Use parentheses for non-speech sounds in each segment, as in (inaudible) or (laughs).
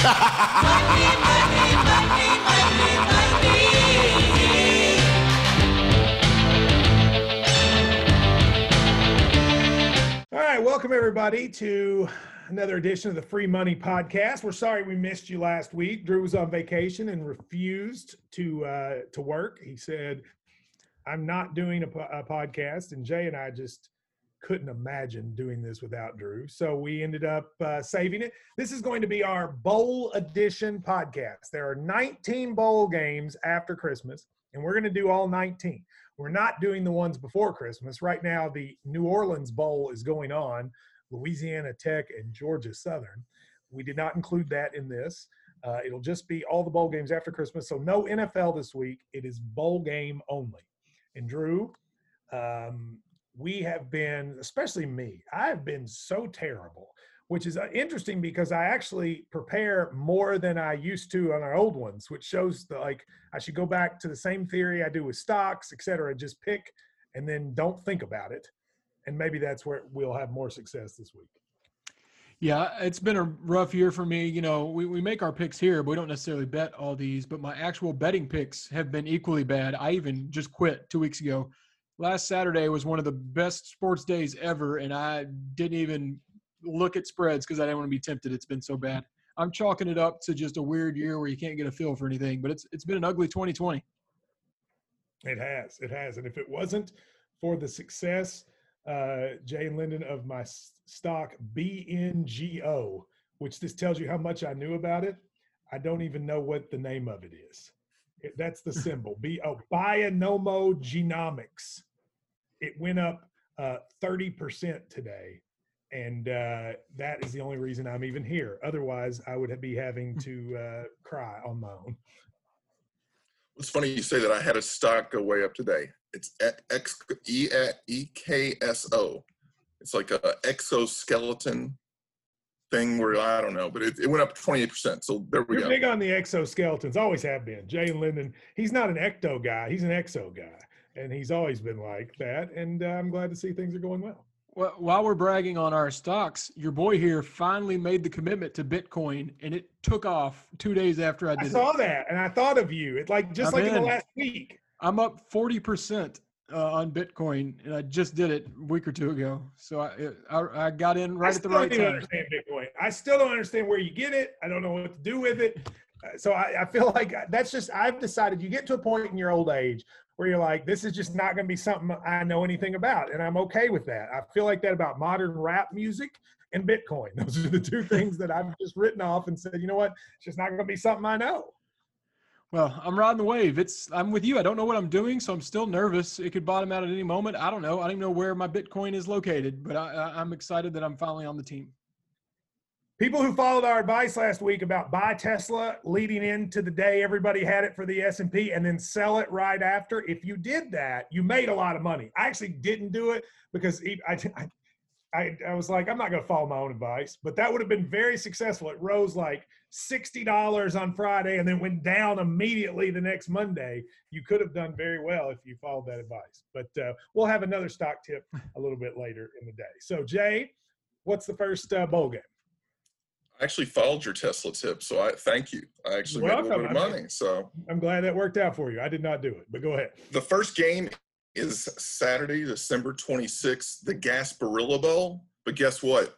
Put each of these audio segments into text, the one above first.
All right, welcome everybody to another edition of the Free Money Podcast. We're sorry we missed you last week. Drew was on vacation and refused to uh, to work. He said, "I'm not doing a, po- a podcast," and Jay and I just couldn't imagine doing this without Drew. So we ended up uh, saving it. This is going to be our bowl edition podcast. There are 19 bowl games after Christmas, and we're going to do all 19. We're not doing the ones before Christmas. Right now, the New Orleans Bowl is going on, Louisiana Tech and Georgia Southern. We did not include that in this. Uh, it'll just be all the bowl games after Christmas. So no NFL this week. It is bowl game only. And Drew, um, we have been, especially me, I have been so terrible, which is uh, interesting because I actually prepare more than I used to on our old ones, which shows that like I should go back to the same theory I do with stocks, et cetera, just pick and then don't think about it. And maybe that's where we'll have more success this week. Yeah, it's been a rough year for me. You know, we, we make our picks here, but we don't necessarily bet all these. But my actual betting picks have been equally bad. I even just quit two weeks ago last Saturday was one of the best sports days ever, and I didn't even look at spreads because I didn't want to be tempted. It's been so bad. I'm chalking it up to just a weird year where you can't get a feel for anything, but it's it's been an ugly 2020. It has, it has, and if it wasn't for the success, uh, Jay and Lyndon of my stock BNGO, which this tells you how much I knew about it. I don't even know what the name of it is. That's the symbol. B O oh Bionano Genomics it went up uh, 30% today. And uh, that is the only reason I'm even here. Otherwise, I would be having hmm. to uh, cry on my own. It's funny you say that. I had a stock go way up today. It's X E E K S O. It's like a exoskeleton thing where I don't know, but it, it went up 28%. So there we You're go. big on the exoskeletons, always have been. Jay and Lyndon, he's not an ecto guy, he's an exo guy and he's always been like that. And uh, I'm glad to see things are going well. Well, while we're bragging on our stocks, your boy here finally made the commitment to Bitcoin, and it took off two days after I did. I saw it. that, and I thought of you. It's like just I'm like in. in the last week. I'm up forty percent uh, on Bitcoin, and I just did it a week or two ago. So I I, I got in right at the right time. I understand Bitcoin. I still don't understand where you get it. I don't know what to do with it. Uh, so I, I feel like that's just I've decided. You get to a point in your old age where you're like, this is just not going to be something I know anything about. And I'm okay with that. I feel like that about modern rap music and Bitcoin. (laughs) Those are the two things that I've just written off and said, you know what? It's just not going to be something I know. Well, I'm riding the wave. It's I'm with you. I don't know what I'm doing, so I'm still nervous. It could bottom out at any moment. I don't know. I don't even know where my Bitcoin is located, but I, I'm excited that I'm finally on the team people who followed our advice last week about buy tesla leading into the day everybody had it for the s&p and then sell it right after if you did that you made a lot of money. I actually didn't do it because i, I, I was like i'm not going to follow my own advice but that would have been very successful. It rose like $60 on friday and then went down immediately the next monday. You could have done very well if you followed that advice but uh, we'll have another stock tip a little bit later in the day. So jay what's the first uh, bowl game I actually followed your Tesla tip, so I thank you. I actually made a little bit of money. So I'm glad that worked out for you. I did not do it, but go ahead. The first game is Saturday, December 26th, the Gasparilla Bowl. But guess what?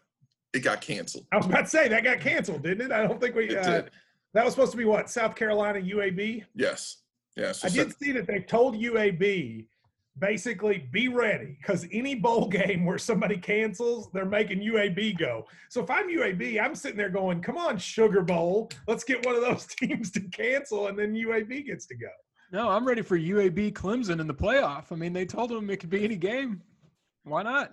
It got canceled. I was about to say that got canceled, didn't it? I don't think we. It uh, did. That was supposed to be what South Carolina UAB. Yes. Yes. I did see that they told UAB basically be ready because any bowl (laughs) game where somebody cancels, they're making UAB go. So if I'm UAB, I'm sitting there going, come on, Sugar Bowl, let's get one of those (laughs) teams to cancel, and then UAB gets to go. No, I'm ready for UAB Clemson in the playoff. I mean, they told them it could be any game. Why not?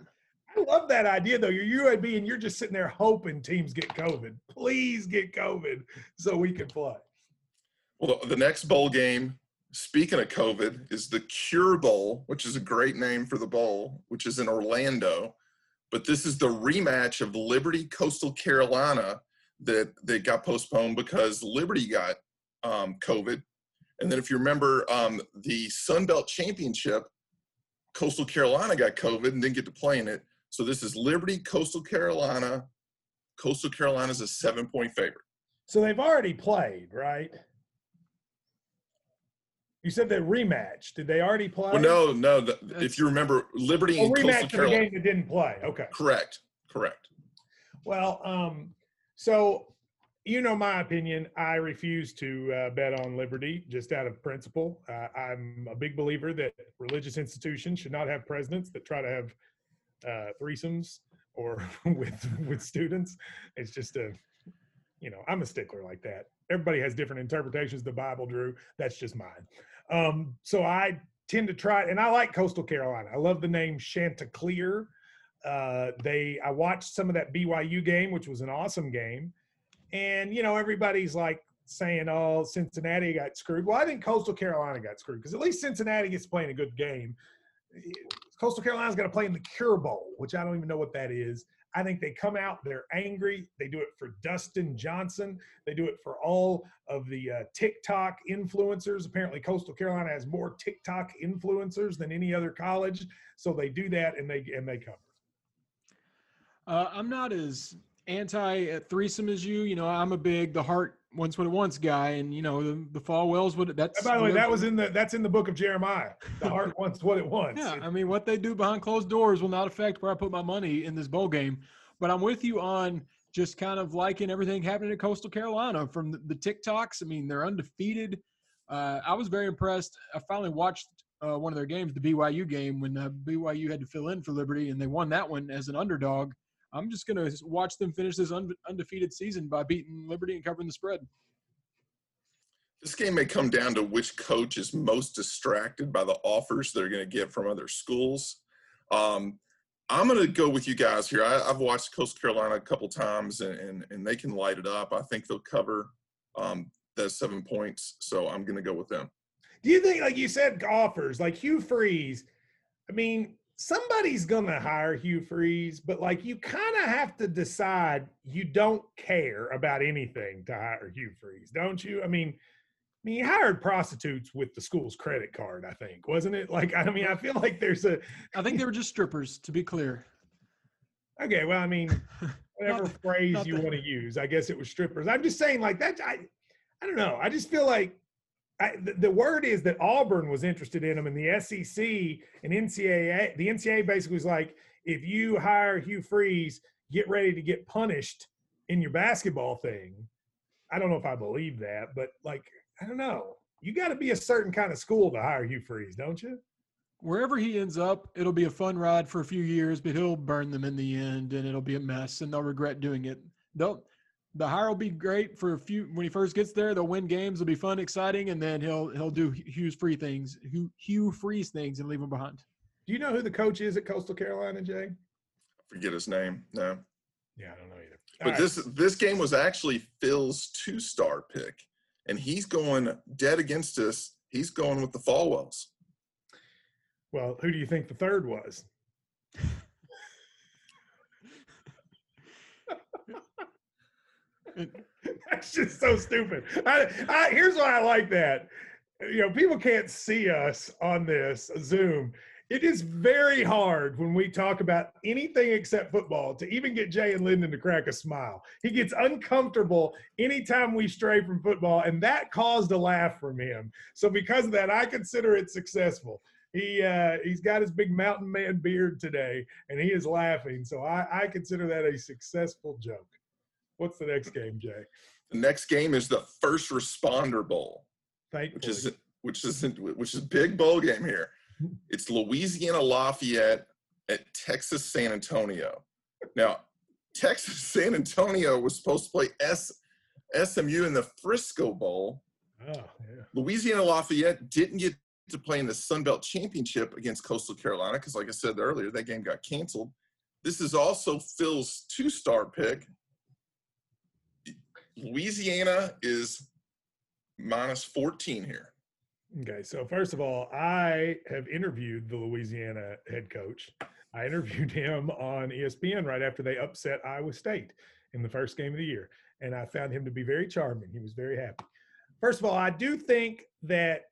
I love that idea though. You're UAB and you're just sitting there hoping teams get COVID. Please get COVID so we can play. Well, the next bowl game speaking of COVID, is the Cure Bowl, which is a great name for the bowl, which is in Orlando. But this is the rematch of Liberty Coastal Carolina that that got postponed because Liberty got um, COVID. And then if you remember um, the Sun Belt Championship, Coastal Carolina got COVID and didn't get to play in it. So this is Liberty Coastal Carolina. Coastal Carolina is a seven point favorite. So they've already played, right? You said they rematch. Did they already play? Well, no, no. The, if you remember, Liberty Oh, and Coastal rematch of the Carolina. game that didn't play. Okay. Correct. Correct. Well, um, so you know my opinion. I refuse to uh, bet on Liberty just out of principle. Uh, I'm a big believer that religious institutions should not have presidents that try to have uh, threesomes or (laughs) with with students. It's just a, you know, I'm a stickler like that. Everybody has different interpretations of the Bible, Drew. That's just mine. Um, so I tend to try, and I like Coastal Carolina. I love the name Chanticleer. Uh, they, I watched some of that BYU game, which was an awesome game, and you know everybody's like saying, "Oh, Cincinnati got screwed." Well, I think Coastal Carolina got screwed because at least Cincinnati gets playing a good game. Coastal Carolina's got to play in the Cure Bowl, which I don't even know what that is. I think they come out, they're angry. They do it for Dustin Johnson. They do it for all of the uh, TikTok influencers. Apparently, Coastal Carolina has more TikTok influencers than any other college, so they do that and they and they cover. Uh, I'm not as anti threesome as you. You know, I'm a big the heart once what it wants guy, and you know the the Falwells would that's. By the way, that was in the that's in the book of Jeremiah. The heart (laughs) wants what it wants. Yeah, I mean, what they do behind closed doors will not affect where I put my money in this bowl game. But I'm with you on just kind of liking everything happening at Coastal Carolina from the, the TikToks. I mean, they're undefeated. Uh, I was very impressed. I finally watched uh, one of their games, the BYU game, when uh, BYU had to fill in for Liberty, and they won that one as an underdog. I'm just going to watch them finish this undefeated season by beating Liberty and covering the spread. This game may come down to which coach is most distracted by the offers they're going to get from other schools. Um, I'm going to go with you guys here. I, I've watched Coastal Carolina a couple times, and, and, and they can light it up. I think they'll cover um, the seven points, so I'm going to go with them. Do you think, like you said, offers like Hugh Freeze? I mean, somebody's gonna hire Hugh Freeze, but like you kind of have to decide you don't care about anything to hire Hugh Freeze, don't you? I mean, I mean, he hired prostitutes with the school's credit card, I think, wasn't it? Like, I mean, I feel like there's a I think they were just strippers, to be clear. okay. Well, I mean, (laughs) whatever Not- phrase not you want to use, I guess it was strippers. I'm just saying, like that. I, I don't know. I just feel like I, the, word is that Auburn was interested in him, and the SEC and NCAA. The NCAA basically was like, if you hire Hugh Freeze, get ready to get punished in your basketball thing. I don't know if I believe that, but like, I don't know. You got to be a certain kind of school to hire Hugh Freeze, don't you? wherever he ends up, it'll be a fun ride for a few years, but he'll burn them in the end, and it'll be a mess, and they'll regret doing it. They'll the hire will be great for a few when he first gets there. They'll win games, it'll be fun, exciting, and then he'll he'll do Hugh's free things, Hugh, Hugh freeze things, and leave them behind. Do you know who the coach is at Coastal Carolina, Jay? Forget his name. No. Yeah, I don't know either. But All right. this this game was actually Phil's two star pick, and he's going dead against us. He's going with the Falwells. well, who do you think the third was? (laughs) That's just so stupid. I, I, here's why I like that. You know, people can't see us on this Zoom. It is very hard when we talk about anything except football to even get Jay and Lyndon to crack a smile. He gets uncomfortable anytime we stray from football, and that caused a laugh from him. So because of that, I consider it successful. He uh, he's got his big mountain man beard today, and he is laughing. So I, I consider that a successful joke. What's the next game, Jay? The next game is the First Responder Bowl, Thankfully. which is which is which is a big bowl game here. (laughs) It's Louisiana Lafayette at Texas San Antonio. Now, Texas San Antonio was supposed to play S, SMU in the Frisco Bowl. oh, yeah. Louisiana Lafayette didn't get to play in the Sun Belt Championship against Coastal Carolina because, like I said earlier, that game got canceled. This is also Phil's two star pick. Louisiana is minus 14 here. Okay, so first of all, I have interviewed the Louisiana head coach. I interviewed him on ESPN right after they upset Iowa State in the first game of the year, and I found him to be very charming. He was very happy. First of all, I do think that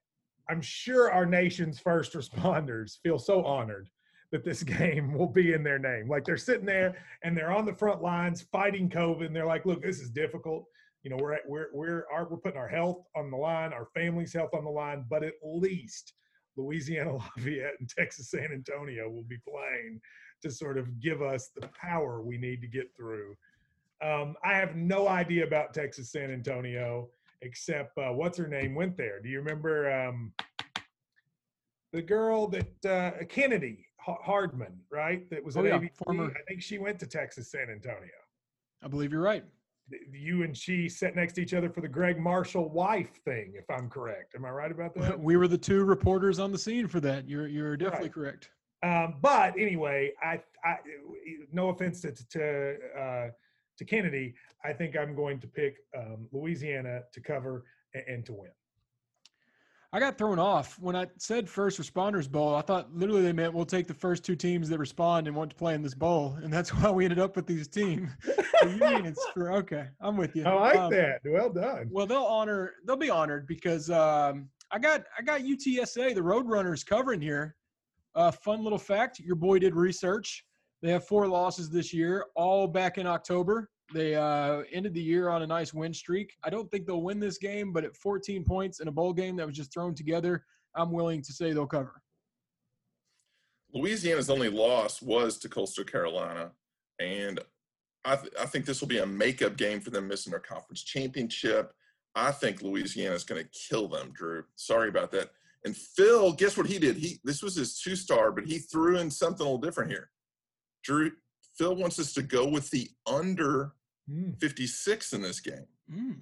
I'm sure our nation's first responders feel so honored that this (laughs) game will be in their name. Like they're sitting there and they're on the front lines fighting COVID, and they're like, "Look, this is difficult. You know, we're at, we're we're our, we're putting our health on the line, our family's health on the line, but at least Louisiana (laughs) Lafayette and Texas San Antonio will be playing to sort of give us the power we need to get through. Um, I have no idea about Texas San Antonio except uh, what's her name went there. Do you remember um, the girl that uh, Kennedy Hardman, right? That was oh, yeah, former. I think she went to Texas San Antonio. I believe you're right. You and she sat next to each other for the Gregg Marshall wife thing, if I'm correct. Am I right about that? (laughs) We were the two reporters on the scene for that. You're you're definitely Right. correct. Um, but anyway, I, I, no offense to to uh, to Kennedy, I think I'm going to pick um, Louisiana to cover and, and to win. I got thrown off when I said first responders bowl. I thought literally they meant we'll take the first two teams that respond and want to play in this bowl, and that's (laughs) why we ended up with these teams. (laughs) You mean it's for okay? I'm with you. I like Um, that. Well done. Well, they'll honor. They'll be honored because um, I got I got UTSA, the Roadrunners, covering here. Uh, fun little fact: your boy did research. They have four losses this year, all back in October. They uh, ended the year on a nice win streak. I don't think they'll win this game, but at 14 points in a bowl game that was just thrown together, I'm willing to say they'll cover. Louisiana's only loss was to Coastal Carolina, and I, th- I think this will be a makeup game for them missing their conference championship. I think Louisiana is going to kill them, Drew. Sorry about that. And Phil, guess what he did? He this was his two star, but he threw in something a little different here. Drew, Phil wants us to go with the under Mm, 56 in this game. Mm.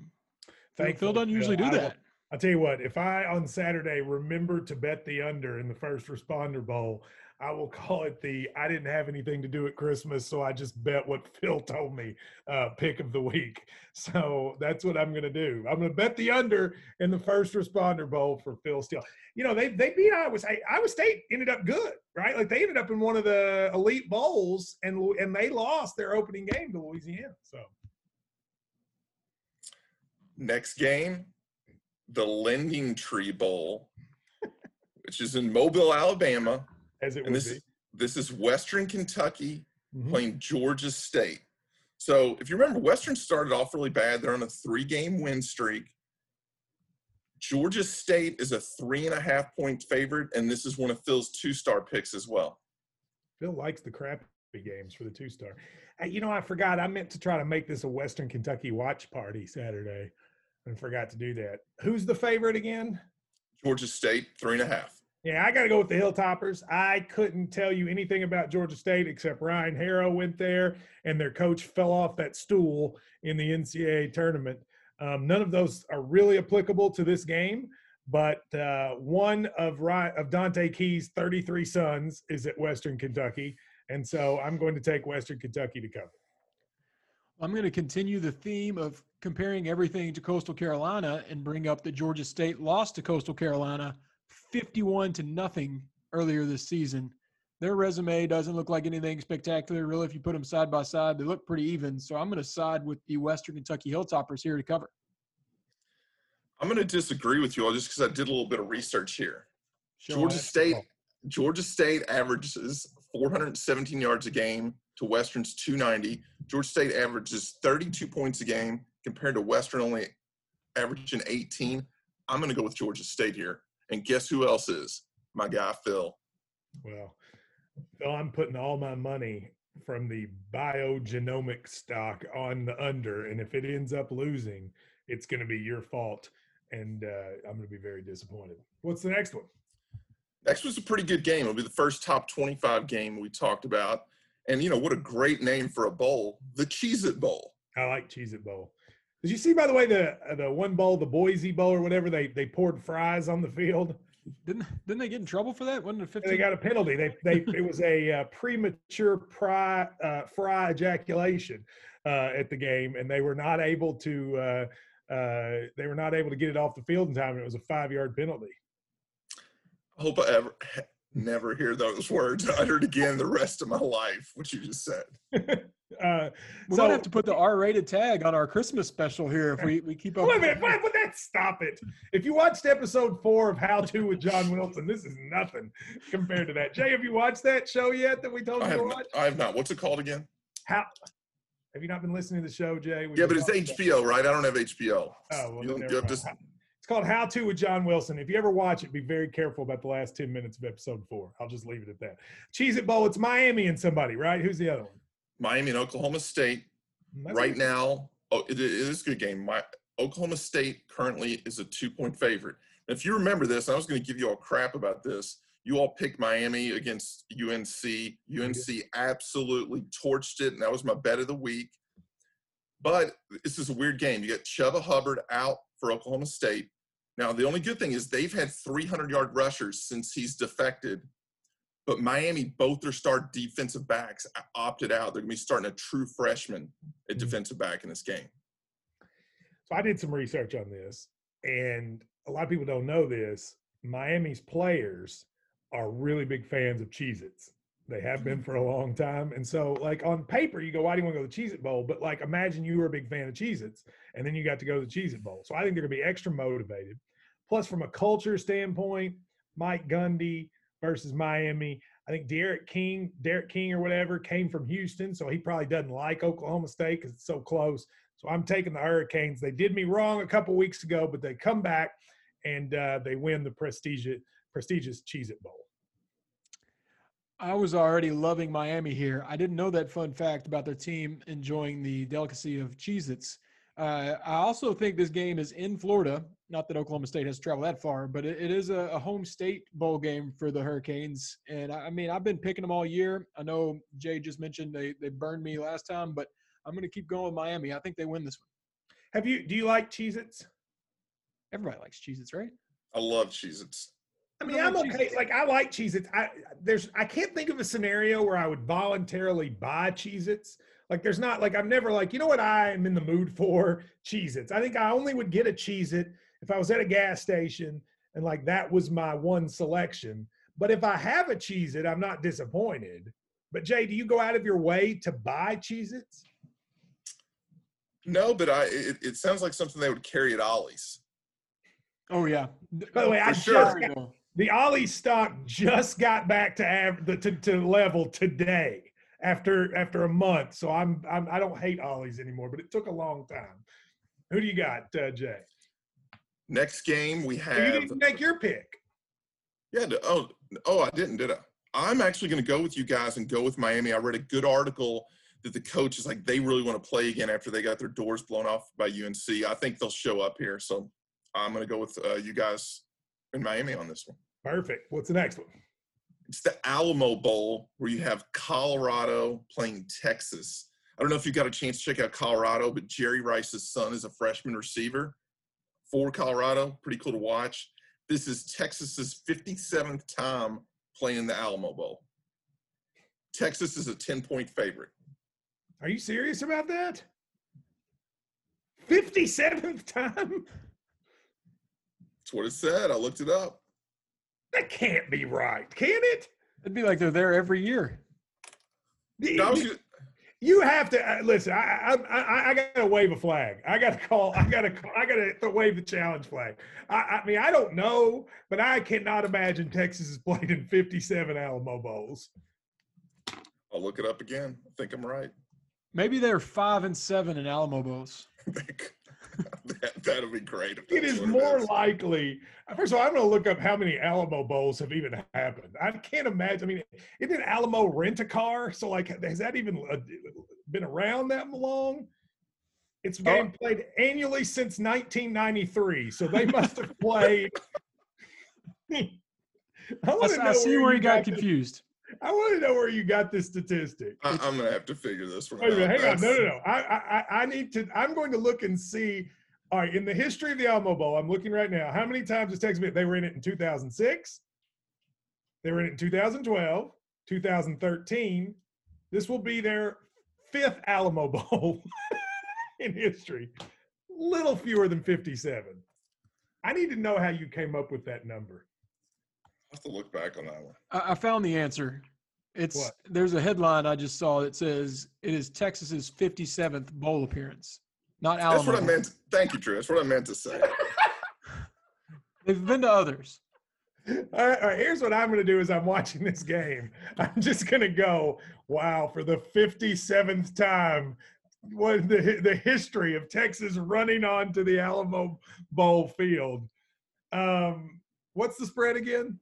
thankfully, Phil doesn't usually do I that. I'll tell you what, if I on Saturday remember to bet the under in the first responder bowl, I will call it the I didn't have anything to do at Christmas, so I just bet what (laughs) Phil told me uh, pick of the week. (laughs) So that's what I'm going to do. I'm going to bet the under in the first responder bowl for Phil Steele. You know, they they beat Iowa State. Iowa State ended up good, right? Like they ended up in one of the elite bowls, and and they lost their opening game to Louisiana. So Next game, the Lending Tree Bowl, which is in Mobile, Alabama. As it And would this be. this is Western Kentucky Mhm. playing Georgia State. So if you remember, Western started off really bad. They're on a three game win streak. Georgia State is a three and a half point favorite, and this is one of Phil's two star picks as well. Phil likes the crappy games for the two star. You know, I forgot. I meant to try to make this a Western Kentucky watch party Saturday, and forgot to do that. Who's the favorite again? Georgia State, three and a half. Yeah, I got to go with the Hilltoppers. I couldn't tell you anything about Georgia State except Ryan Harrow went there and their coach fell off that stool in the NCAA tournament. Um, none of those are really applicable to this game, but uh, one of Ry- of Dante Key's 33 sons is at Western Kentucky, and so I'm going to take Western Kentucky to cover. I'm going to continue the theme of comparing everything to Coastal Carolina and bring up that Georgia State lost to Coastal Carolina 51 to nothing earlier this season. Their resume doesn't look like anything spectacular, really. If you put them side by side, they look pretty even. So I'm going to side with the Western Kentucky Hilltoppers here to cover. I'm going to disagree with you all just because I did a little bit of research here. Show Georgia. State, Georgia State averages 417 yards a game to Western's 290. Georgia State averages 32 points a game compared to Western only averaging 18. I'm going to go with Georgia State here. And guess who else is? My guy Phil. Well, Phil, I'm putting all my money from the biogenomic stock on the under, and if it ends up losing, it's going to be your fault, and uh, I'm going to be very disappointed. What's the next one? Next was a pretty good game. It'll be the first top 25 game we talked about. And you know what a great name for a bowl, the Cheez It Bowl. I like Cheez It Bowl. Did you see, by the way, the uh, the one bowl, the Boise Bowl or whatever? They they poured fries on the field. Didn't didn't they get in trouble for that? Wasn't it 15? They got a penalty. They they it was a uh, premature pry, uh, fry ejaculation uh, at the game, and they were not able to uh, uh, they were not able to get it off the field in time. And it was a five yard penalty. I hope I ever never hear those words uttered again the rest of my life, what you just said. (laughs) uh, we so might have to put the R-rated tag on our Christmas special here if we, we keep up. wait a minute, wait, wait, that stop it. If you watched episode four of How to with John Wilson, this is nothing compared to that. Jay, have you watched that show yet that we told I you have, to not. I have not. What's it called again? How Have you not been listening to the show, Jay? We Yeah, but it's talked about- HBO, right? I don't have HBO. Oh, well, You then don't- you mind. just- It's called How To with John Wilson. If you ever watch it, be very careful about the last 10 minutes of episode four. I'll just leave it at that. Cheez It Bowl, it's Miami and somebody, right? Who's the other one? Miami and Oklahoma State mm, That's right now. Oh, it, it is a good game. My Oklahoma State currently is a two-point favorite. And if you remember this, I was going to give you all crap about this. You all picked Miami against UNC. UNC absolutely torched it, and that was my bet of the week. But this is a weird game. You got Chuba Hubbard out for Oklahoma State. Now, the only good thing is they've had 300 yard rushers since he's defected. But Miami, both their star defensive backs opted out. They're going to be starting a true freshman at Mhm. defensive back in this game. So I did some research on this, and a lot of people don't know this. Miami's players are really big fans of Cheez Its. They have been (laughs) for a long time. And so, like on paper, you go, why do you want to go to the Cheez It Bowl? But like, imagine you were a big fan of Cheez Its, and then you got to go to the Cheez It Bowl. So I think they're going to be extra motivated. Plus, from a culture standpoint, Mike Gundy versus Miami. I think D'Eriq King, D'Eriq King or whatever, came from Houston, so he probably doesn't like Oklahoma State because it's so close. So I'm taking the Hurricanes. They did me wrong a couple weeks ago, but they come back and uh, they win the prestigious prestigious Cheez It Bowl. I was already loving Miami here. I didn't know that fun fact about their team enjoying the delicacy of Cheez Its. Uh, I also think this game is in Florida. Not that Oklahoma State has traveled that far, but it, it is a, a home state bowl game for the Hurricanes. And I, I mean, I've been picking them all year. I know Jay just mentioned they, they burned me last time, but I'm going to keep going with Miami. I think they win this one. Have you? Do you like Cheez Its? Everybody likes Cheez Its, right? I love Cheez-Its. I I mean, like I'm okay. Cheez-Its. Like I like Cheez Its. I there's I can't think of a scenario where I would voluntarily buy Cheez Its. Like there's not like I'm never like, you know what I am in the mood for? Cheez Its. I think I only would get a Cheez It if I was at a gas station and like that was my one selection. But if I have a Cheez It, I'm not disappointed. But Jay, do you go out of your way to buy Cheez Its? No, but I it, it sounds like something they would carry at Ollie's. Oh, yeah. By the way, I sure. just got, the Ollie stock just got back to av- the, to, to level today after after a month. So I'm, I'm I don't hate Ollies anymore, but it took a long time. Who do you got, uh, Jay? Next game we Oh, have. you didn't make your pick. Yeah. Oh, oh, I didn't, did I? I'm actually going to go with you guys and go with Miami. I read a good article that the coach is like they really want to play again after they got their doors blown off by UNC. I think they'll show up here, so I'm going to go with uh, you guys in Miami on this one. Perfect. What's the next one? It's the Alamo Bowl where you have Colorado playing Texas. I don't know if you got a chance to check out Colorado, but Jerry Rice's son is a freshman receiver for Colorado. Pretty cool to watch. This is Texas's 57th time playing the Alamo Bowl. Texas is a 10 point favorite. Are you serious about that? 57th time? That's what it said. I looked it up. That can't be right, can it? It'd be like they're there every year. I You have to uh, listen. I, I I I got to wave a flag. I got to call. I got to I got to wave the challenge flag. I, I mean I don't know, but I cannot imagine Texas has played in 57 Alamo Bowls. I'll look it up again. I think I'm right. Maybe they're five and seven in Alamo Bowls. (laughs) that, that'll be great. if It that's is what more is. likely. First of all, I'm going to look up how many Alamo Bowls have even happened. I can't imagine. I mean, isn't Alamo rent a car? So like, has that even uh, been around that long? It's a Oh. played annually since 1993, so they must have played. (laughs) I I, I see where you got this- confused. I want to know where you got this statistic. I, I'm gonna have to figure this one Wait a out. minute, hang on. No, no, no. I, I, I- I need to. I'm going to look and see. All right, in the history of the Alamo Bowl, I'm looking right now. How many times has Texas been? They were in it in 2006. They were in it in 2012, 2013. This will be their fifth Alamo (laughs) Bowl in history. Little fewer than 57. I need to know how you came up with that number. I'll have to look back on that one. I, I found the answer. It's What? there's a headline I just saw that says it is Texas's 57th bowl appearance, not Alamo. That's what I meant. Thank you, Drew. That's what I meant to say. (laughs) They've been to others. All right, all right, here's what I'm going to do as I'm watching this game. I'm just going to go, wow, for the 57th time, what the the history of Texas running onto the Alamo Bowl field. Um, what's the spread again?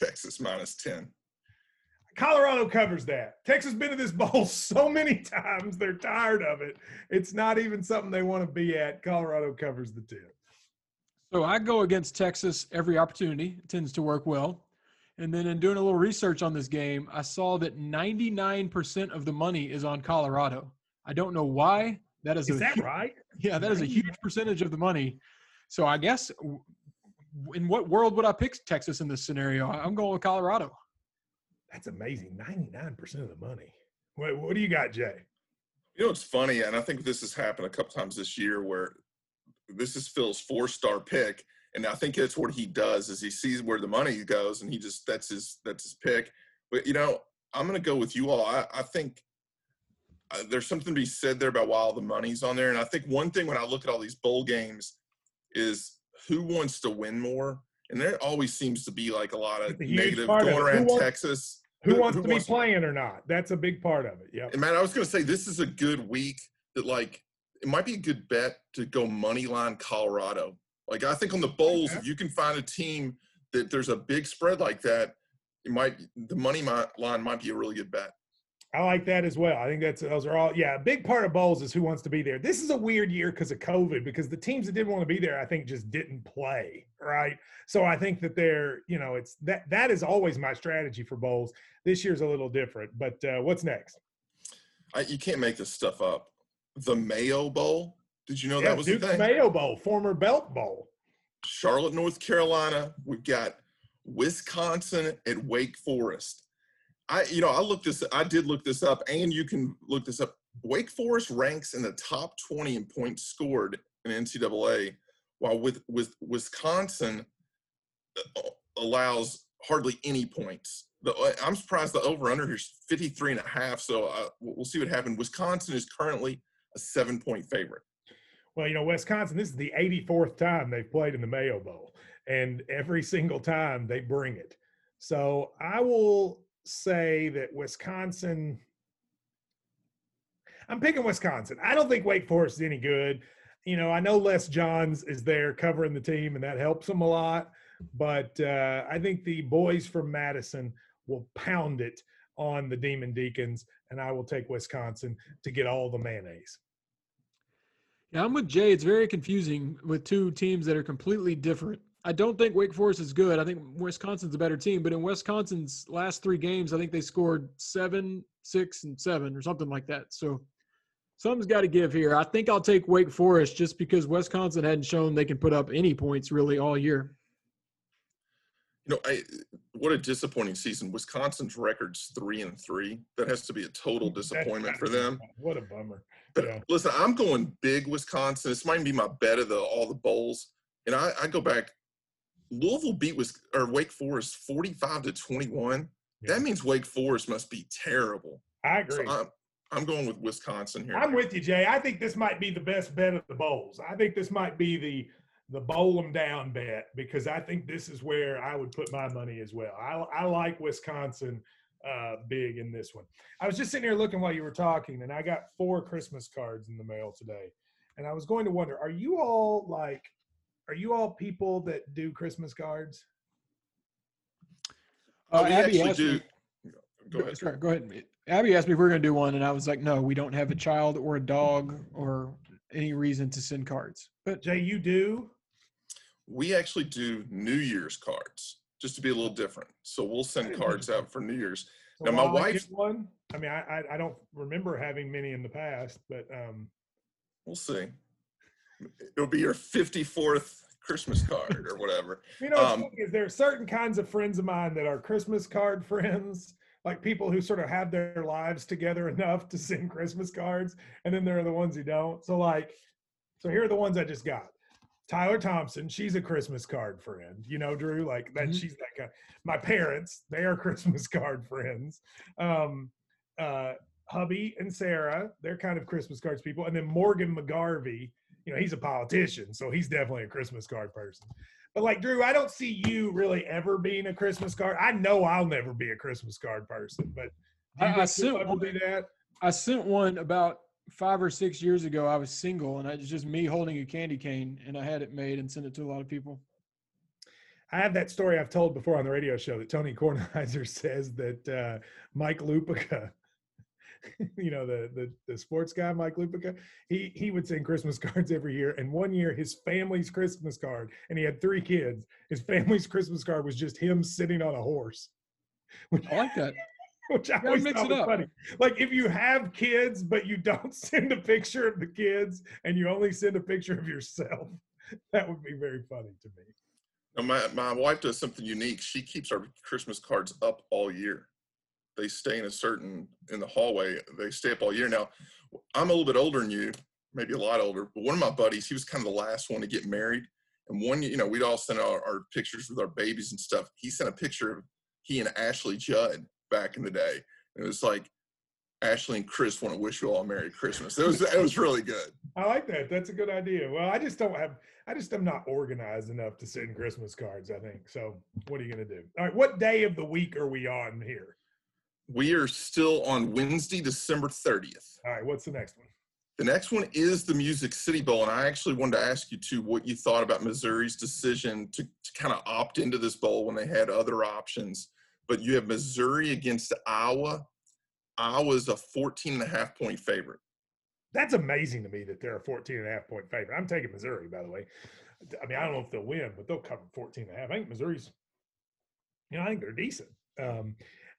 Texas minus 10. Colorado covers that. Texas been to this bowl (laughs) so many times, they're tired of it. It's not even something they want to be at. Colorado covers the 10. So I go against Texas every opportunity. It tends to work well. And then in doing a little research on this game, I saw that 99% of the money is on Colorado. I don't know why. That is, Is a that huge, right? (laughs) Yeah, that is a huge percentage of the money. So I guess w- in what world would I pick Texas in this scenario? I- I'm going with Colorado. That's amazing. 99% of the money. What, what do you got, Jay? You know, it's funny, and I think this has happened a couple times this year where this is Phil's four star pick. And I think that's what he does is he sees where the money goes and he just that's his that's his pick. But you know, I'm gonna go with you all. I, I think uh, there's something to be said there about why all the money's on there. And I think one thing when I look at all these bowl games is who wants to win more. And there always seems to be like a lot of negative part of going around wants- Texas. Who, Who- wants who to be wants to- playing or not? That's a big part of it. Yeah. And man, I was going to say this is a good week that like it might be a good bet to go money line Colorado. Like I think on the bowls, Okay. if you can find a team that there's a big spread like that, it might the money line might be a really good bet. I like that as well. I think that's those are all yeah. A big part of bowls is who wants to be there. This is a weird year because of COVID because the teams that didn't want to be there, I think, just didn't play right. So I think that they're you know it's that that is always my strategy for bowls. This year's a little different. But uh, what's next? I, you can't make this stuff up. The Mayo Bowl. Did you know yeah, that was Duke's the thing? Mayo Bowl, former Belk Bowl. Charlotte, North Carolina. We've got Wisconsin at Wake Forest. I, you know, I looked this. I did look this up, and you can look this up. Wake Forest ranks in the top 20 in points scored in NCAA, while with with Wisconsin uh, allows hardly any points. The, uh, I'm surprised the over under here is 53 and a half. So uh, we'll we'll see what happens. Wisconsin is currently a seven point favorite. Well, you know, Wisconsin, this is the 84th time they've played in the Mayo Bowl, and every single time they bring it. So I will say that Wisconsin, I'm picking Wisconsin. I don't think Wake Forest is any good. You know, I know Les Johns is there covering the team, and that helps them a lot. But uh, I think the boys from Madison will pound it on the Demon Deacons, and I will take Wisconsin to get all the mayonnaise. Yeah, I'm with Jay. It's very confusing with two teams that are completely different. I don't think Wake Forest is good. I think Wisconsin's a better team, but in Wisconsin's last three games, I think they scored seven, six, and seven or something like that. So something's got to give here. I think I'll take Wake Forest just because Wisconsin hadn't shown they can put up any points really all year. You know, I, what a disappointing season. Wisconsin's record's three and three. That has to be a total disappointment for them. What a bummer. But Yeah. listen, I'm going big Wisconsin. This might be my bet of the all the bowls. And I, I go back. Louisville beat was or Wake Forest 45 to 21. Yeah. That means Wake Forest must be terrible. I So agree. I'm I'm going with Wisconsin here. I'm with you, Jay. I think this might be the best bet of the bowls. I think this might be the the bowl them down bet because I think this is where I would put my money as well. I, I like Wisconsin uh, big in this one. I was just sitting here looking while you were talking, and I got four Christmas cards in the mail today, and I was going to wonder: Are you all like? Are you all people that do Christmas cards? Oh, Uh, we Abby actually do. me- Go ahead. Sorry, go ahead. Abby asked me if we are going to do one, and I was like, no, we don't have a child or a dog or any reason to send cards. But Jay, you do. We actually do New Year's cards just to be a little different. So we'll send cards out for New Year's. So Now, my will I wife- one. I mean, I, I I don't remember having many in the past, but um, We'll see. It'll be your 54th Christmas card or whatever. (laughs) you know, Um, is there are certain kinds of friends of mine that are Christmas card friends, like people who sort of have their lives together (laughs) enough to send Christmas cards, and then there are the ones who don't. So like, so here are the ones I just got. Tyler Thompson, she's a Christmas card friend. You know, Drew, like that. Mhm. She's that kind. My parents, they are (laughs) Christmas card friends. Um, uh, hubby and Sarah, they're kind of Christmas cards people. And then Morgan McGarvey, you know, he's a politician, so he's definitely a Christmas card person. But like Drew, I don't see you really ever being a Christmas card. I know I'll never be a Christmas card person, but I- I sent one- do that? I sent one about five or six years ago, I was single, and it was just me holding a candy cane, and I had it made and sent it to a lot of people. I have that story I've told before on the radio show that Tony Kornheiser (laughs) says that uh, Mike Lupica, (laughs) you know the, the the sports guy Mike Lupica, he he would send Christmas (laughs) cards every year, and one year his family's Christmas card, and he had three kids. His family's Christmas card was just him sitting on a horse. (laughs) I like that. Which I always thought was funny. Like if you have kids, but you don't send a picture of the kids, and you only send a picture of yourself, that would be very funny to me. Now my my wife does something unique. She keeps our Christmas cards up all year. They stay in a certain in the hallway. They stay up all year. Now, I'm a little bit older than you, maybe a lot older. But one of my buddies, he was kind of the last one to get married. And one, you know, we'd all send our, our pictures with our babies and stuff. He sent a picture of he and Ashley Judd back in the day. And it was like Ashley and Chris want to wish you all a Merry Christmas. It was it was really good. I like that. That's a good idea. Well, I just don't have I just am not organized enough to send Christmas cards, I think. So what are you gonna do? All right, what day of the week are we on here? We are still on Wednesday, December 30th. All right, what's the next one? The next one is the Music City Bowl. And I actually wanted to ask you too what you thought about Missouri's decision to, to kind of opt into this bowl when they had other options. But you have Missouri against Iowa. Iowa's a 14 and a half point favorite. That's amazing to me that they're a 14 and a half point favorite. I'm taking Missouri, by the way. I mean, I don't know if they'll win, but they'll cover 14 and a half. I think Missouri's, you know, I think they're decent. Um,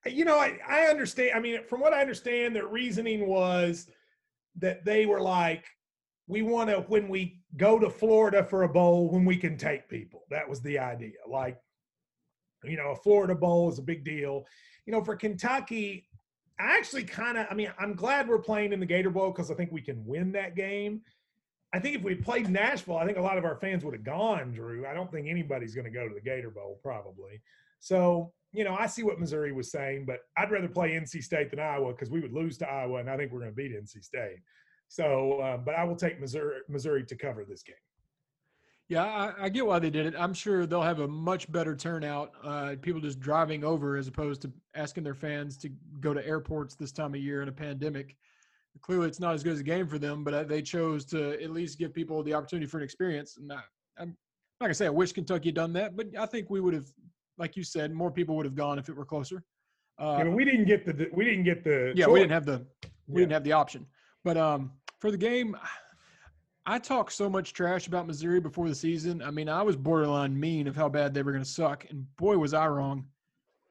you know, I, I understand. I mean, from what I understand, their reasoning was that they were like, we want to, when we go to Florida for a bowl, when we can take people. That was the idea. Like, you know, a Florida bowl is a big deal. You know, for Kentucky, I actually kind of, I mean, I'm glad we're playing in the Gator Bowl because I think we can win that game. I think if we played Nashville, I think a lot of our fans would have gone, Drew. I don't think anybody's going to go to the Gator Bowl, probably. So you know, I see what Missouri was saying, but I'd rather play NC State than Iowa because we would lose to Iowa, and I think we're going to beat NC State. So, uh, but I will take Missouri, Missouri to cover this game. Yeah, I, I, get why they did it. I'm sure they'll have a much better turnout. Uh, people just driving over as opposed to asking their fans to go to airports this time of year in a pandemic. Clearly, it's not as good as a game for them, but uh, they chose to at least give people the opportunity for an experience. And I, I'm not gonna say I wish Kentucky had done that, but I think we would have like you said, more people would have gone if it were closer. Uh, yeah, we didn't get the we didn't get the yeah choice. we didn't have the we yeah. didn't have the option. But um, for the game, I talked so much trash about Missouri before the season. I mean, I was borderline mean of how bad they were going to suck, and boy was I wrong.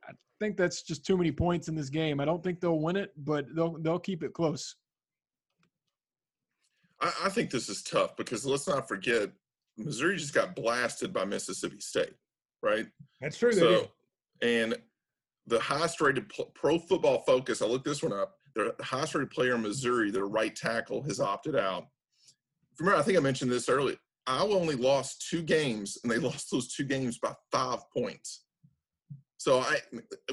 I think that's just too many points in this game. I don't think they'll win it, but they'll they'll keep it close. I, I think this is tough because let's not forget Missouri just got blasted by Mississippi State right? That's true. So, and the highest rated pro football focus, I looked this one up. The highest rated player in Missouri, their right tackle, has opted out. Remember, I think I mentioned this earlier. Iowa only lost two games, and they (laughs) lost those two games by five points. So I,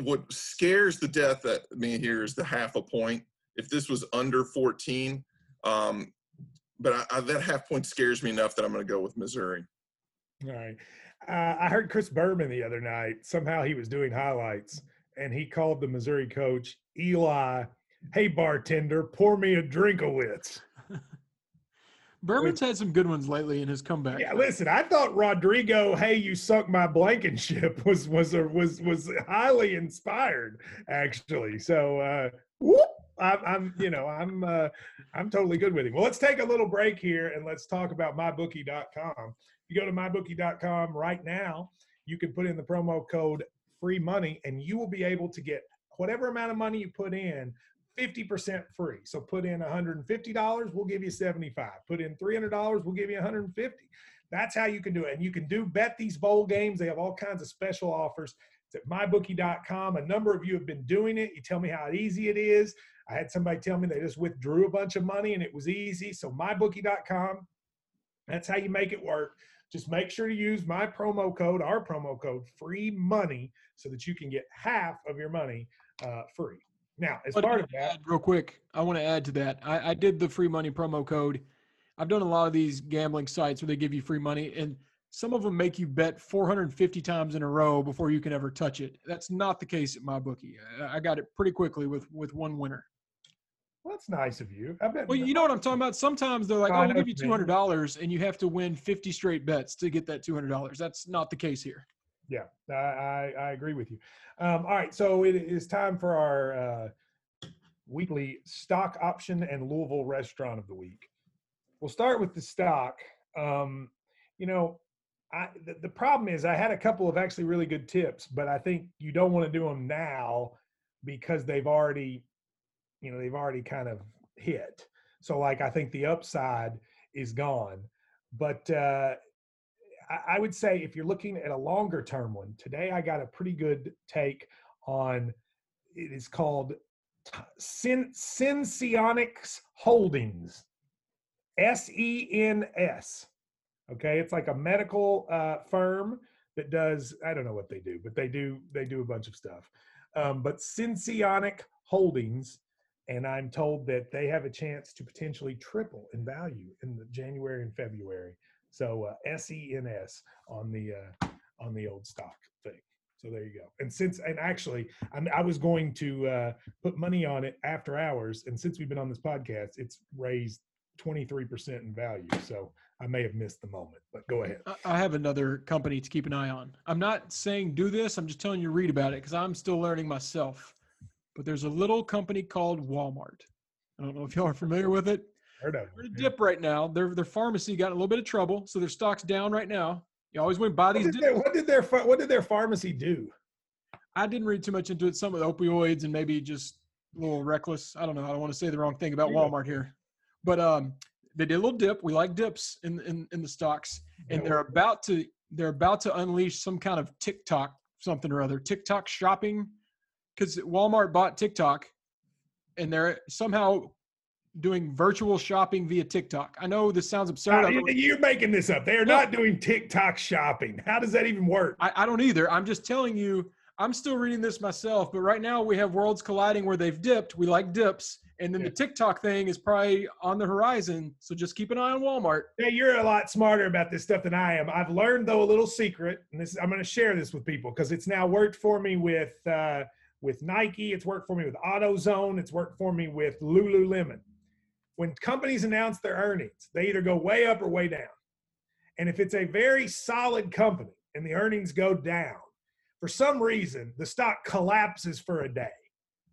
what scares the death at me here is the half a point. If this was under 14, um, but I, I, that half point scares me enough that I'm going to go with Missouri. All right. Uh, I heard Chris Berman the other night. Somehow he was doing highlights and he called the Missouri coach, Eli, hey, bartender, pour me a drink of wits. Berman's had some good ones lately in his comeback. Yeah, listen, I thought Rodrigo, "Hey, you sunk my blankenship" (laughs) was was a, was was highly inspired, actually. So, uh, whoop, I'm, I'm, you know, I'm uh, I'm totally good with him. Well, let's take a little break here and let's talk about mybookie.com you go to mybookie.com right now, you can put in the promo code free money and you will be able to get whatever amount of money you put in 50% free. So put in $150, we'll give you 75. Put in $300, we'll give you 150. That's how you can do it. And you can do bet these bowl games. They have all kinds of special offers. It's at mybookie.com. A number of you have been doing it. You tell me how easy it is. I had somebody tell me they just withdrew a bunch of money and it was easy. So mybookie.com. That's how you make it work. Just make sure to use my promo code, our promo code, free money, so that you can get half of your money uh, free. Now, as part of that, real quick, I want to add to that. I, I did the free money promo code. I've done a lot of these gambling sites where they give you free money, and some of them make you bet 450 times in a row before you can ever touch it. That's not the case at my bookie. I got it pretty quickly with with one winner. Well, that's nice of you. I bet. Well, you know what I'm talking about. Sometimes they're like, Oh, "Oh, I we'll give you two hundred dollars," and you have to win fifty straight bets to get that two hundred dollars. That's not the case here. Yeah, I, I, I agree with you. Um, all right, so it is time for our uh, weekly stock option and Louisville restaurant of the week. We'll start with the stock. Um, you know, I, the, the problem is I had a couple of actually really good tips, but I think you don't want to do them now because they've already, you know, they've already kind of hit. So, like, I think the upside is gone. But uh, I, I would say if you're looking at a longer term one, today I got a pretty good take on it is called Syn- Senseonics Holdings, S E N S. Okay, it's like a medical uh, firm that does I don't know what they do, but they do they do a bunch of stuff. Um, but Senseonic Holdings, and I'm told that they have a chance to potentially triple in value in the January and February. So uh, SENS on the uh, on the old stock thing. So there you go. And since and actually, I'm, I was going to uh, put money on it after hours, and since we've been on this podcast, it's raised 23% in value. So I may have missed the moment, but go ahead. I- have another company to keep an eye on. I'm not saying do this. I'm just telling you read about it because I'm still learning myself. But there's a little company called Walmart. I don't know if y'all are familiar with it. Heard of They're a dip right now. Their their pharmacy got in a little bit of trouble, so their stock's down right now. You always want to buy What these. did, their, what did their what did their pharmacy do? I didn't read too much into it. Some of the opioids and maybe just a little reckless. I don't know. I don't want to say the wrong thing about Walmart here, but um, they did a little dip. We like dips in in, in the stocks, and they're about to they're about to unleash some kind of TikTok something or other. TikTok shopping, because Walmart bought TikTok, and they're somehow doing virtual shopping via TikTok. I know this sounds absurd. Uh, I you- don't- you're making this up. They are No. not doing TikTok shopping. How does that even work? I, I don't either. I'm just telling you, I'm still reading this myself, but right now we have worlds colliding where they've dipped. We like dips. And then Yeah. the TikTok thing is probably on the horizon. So just keep an eye on Walmart. Hey, you're a lot smarter about this stuff than I am. I've learned though a little secret, and this I'm going to share this with people because it's now worked for me with uh, with Nike. It's worked for me with AutoZone. It's worked for me with Lululemon. When companies announce their earnings, they either go way up or way down. And if it's a very solid company and the earnings go down, for some reason the stock collapses for a day,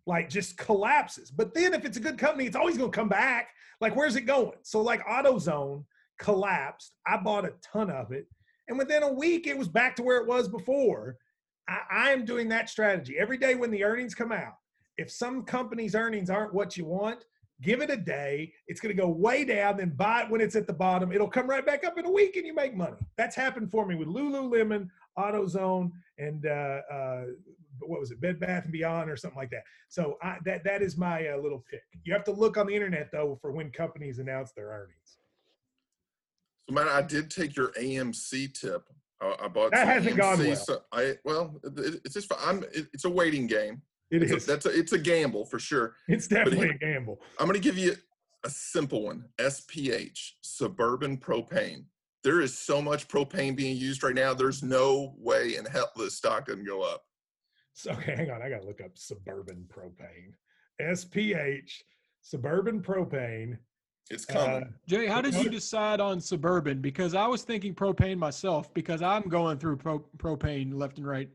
like just collapses. But then if it's a good company, it's always going to come back. Like where's it going? So like AutoZone collapsed. I bought a ton of it. And within a week, it was back to where it was before. I, am doing that strategy every day when the earnings come out. If some company's earnings aren't what you want, give it a day. It's going to go way down, then buy it when it's at the bottom. It'll come right back up in a week and you make money. That's happened for me with Lululemon, AutoZone, and uh, uh, what was it, Bed Bath and Beyond or something like that. So I, that that is my uh, little pick. You have to look on the internet though for when companies announce their earnings. So, man, I did take your AMC tip. Bought That hasn't gone well. So I well, it, it's just I'm. It, it's a waiting game. It It's a, that's a, it's a gamble for sure. It's definitely here- a gamble. I'm going to give you a simple one. SPH, suburban propane. There is so much propane being used right now. There's no way in hell this stock doesn't go up. So okay, hang on. I gotta look up suburban propane. SPH, suburban propane. It's Uh, coming. Jay, how did you decide on suburban? Because I was thinking propane myself because I'm going through pro- propane left and right.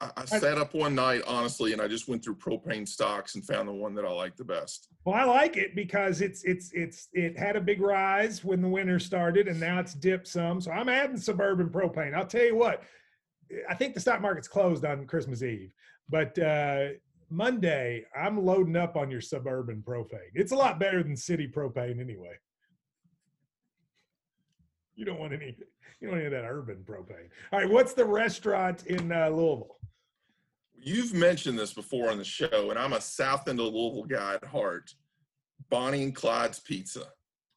I, I sat up one night, honestly, and I just went through propane stocks and found the one that I like the best. well, I like it because it's it's it's it had a big rise when the winter started, and now it's dipped some. So I'm adding suburban propane. I'll tell you what. I think the stock market's closed on Christmas Eve, but uh, Monday I'm loading up on your suburban propane. It's a lot better than city propane anyway. You don't want any. You don't want any of that urban propane. All right, what's the restaurant in uh, Louisville? You've mentioned this before on the show, and I'm a South End of Louisville guy at heart. Bonnie and Clyde's Pizza.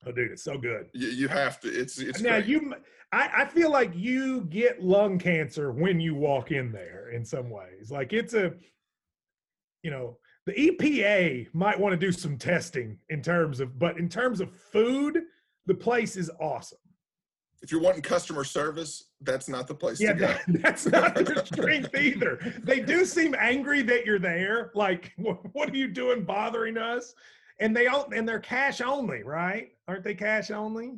Oh, dude, it's so good. You, you have to. It's it's now great. you, I feel like you get lung cancer when you walk in there in some ways. Like it's a, you know, the EPA might want to do some testing in terms of, but in terms of food, the place is awesome. if you're wanting customer service, that's not the place Yeah, to go. that, that's not their strength either. They do seem angry that you're there. Like, what, what are you doing bothering us? and they all and they're cash only, right? Aren't they cash only?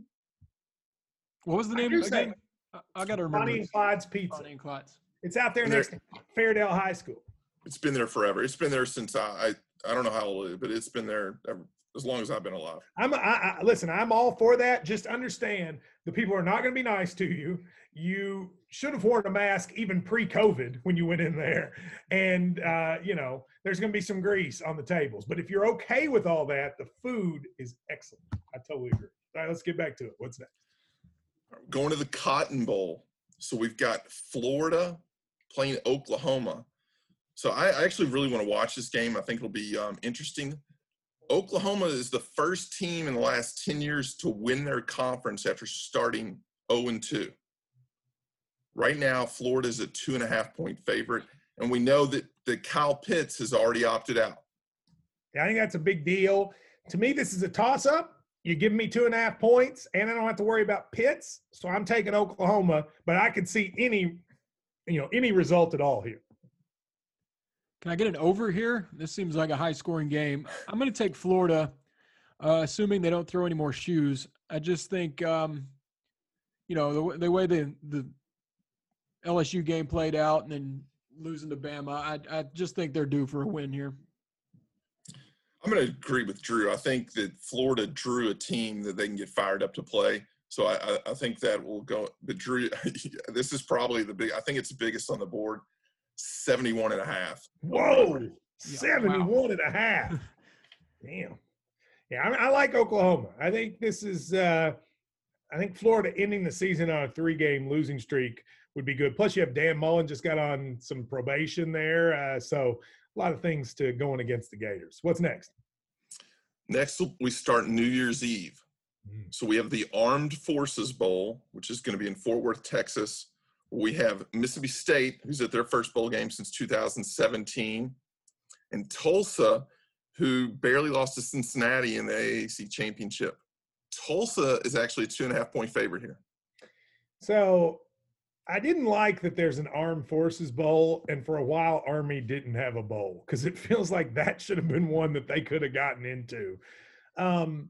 What was the name do again? say- I, I got to remember. Bonnie and this. Clyde's Pizza. Bonnie and Clyde's. It's out there next to Fairdale High School. It's been there forever. It's been there since I I, I don't know how old it is, but it's been there ever, as long as I've been alive. I'm I, I listen. I'm all for that. Just understand the people are not going to be nice to you. You should have worn a mask even pre-COVID when you went in there, and uh, you know there's going to be some grease on the tables. But if you're okay with all that, the food is excellent. I totally agree. All right, let's get back to it. What's next? Going to the Cotton Bowl. So we've got Florida playing Oklahoma. So I, I actually really want to watch this game. I think it'll be um, interesting. Oklahoma is the first team in the last 10 years to win their conference after starting 0 and 2. Right now, Florida is a two and a half point favorite. And we know that, that Kyle Pitts has already opted out. Yeah, I think that's a big deal. To me, this is a toss-up. You give me two and a half points, and I don't have to worry about Pitts. So I'm taking Oklahoma, but I could see any, you know, any result at all here. Can I get an over here? This seems like a high scoring game. I'm going to take Florida, uh, assuming they don't throw any more shoes. I just think, um, you know, the, the way the, the LSU game played out and then losing to Bama, I, I just think they're due for a win here. I'm going to agree with Drew. I think that Florida drew a team that they can get fired up to play. So I, I, think that will go. But Drew, (laughs) this is probably the big. I think it's the biggest on the board, 71 and a half. Whoa, Yeah, 71 and a half. (laughs) Damn. Yeah, I, I like Oklahoma. I think this is, uh, I think Florida ending the season on a three game losing streak would be good. Plus, you have Dan Mullen just got on some probation there. Uh, so, a lot of things to going against the Gators. What's next? Next, we start New Year's Eve. Mm. So we have the Armed Forces Bowl, which is going to be in Fort Worth, Texas. We have Mississippi State, who's at their first bowl game since 2017, and Tulsa, who barely lost to Cincinnati in the AAC championship. Tulsa is actually a two and a half point favorite here. So I didn't like that there's an armed forces bowl, and for a while, Army didn't have a bowl because it (laughs) feels like that should have been one that they could have gotten into. Um,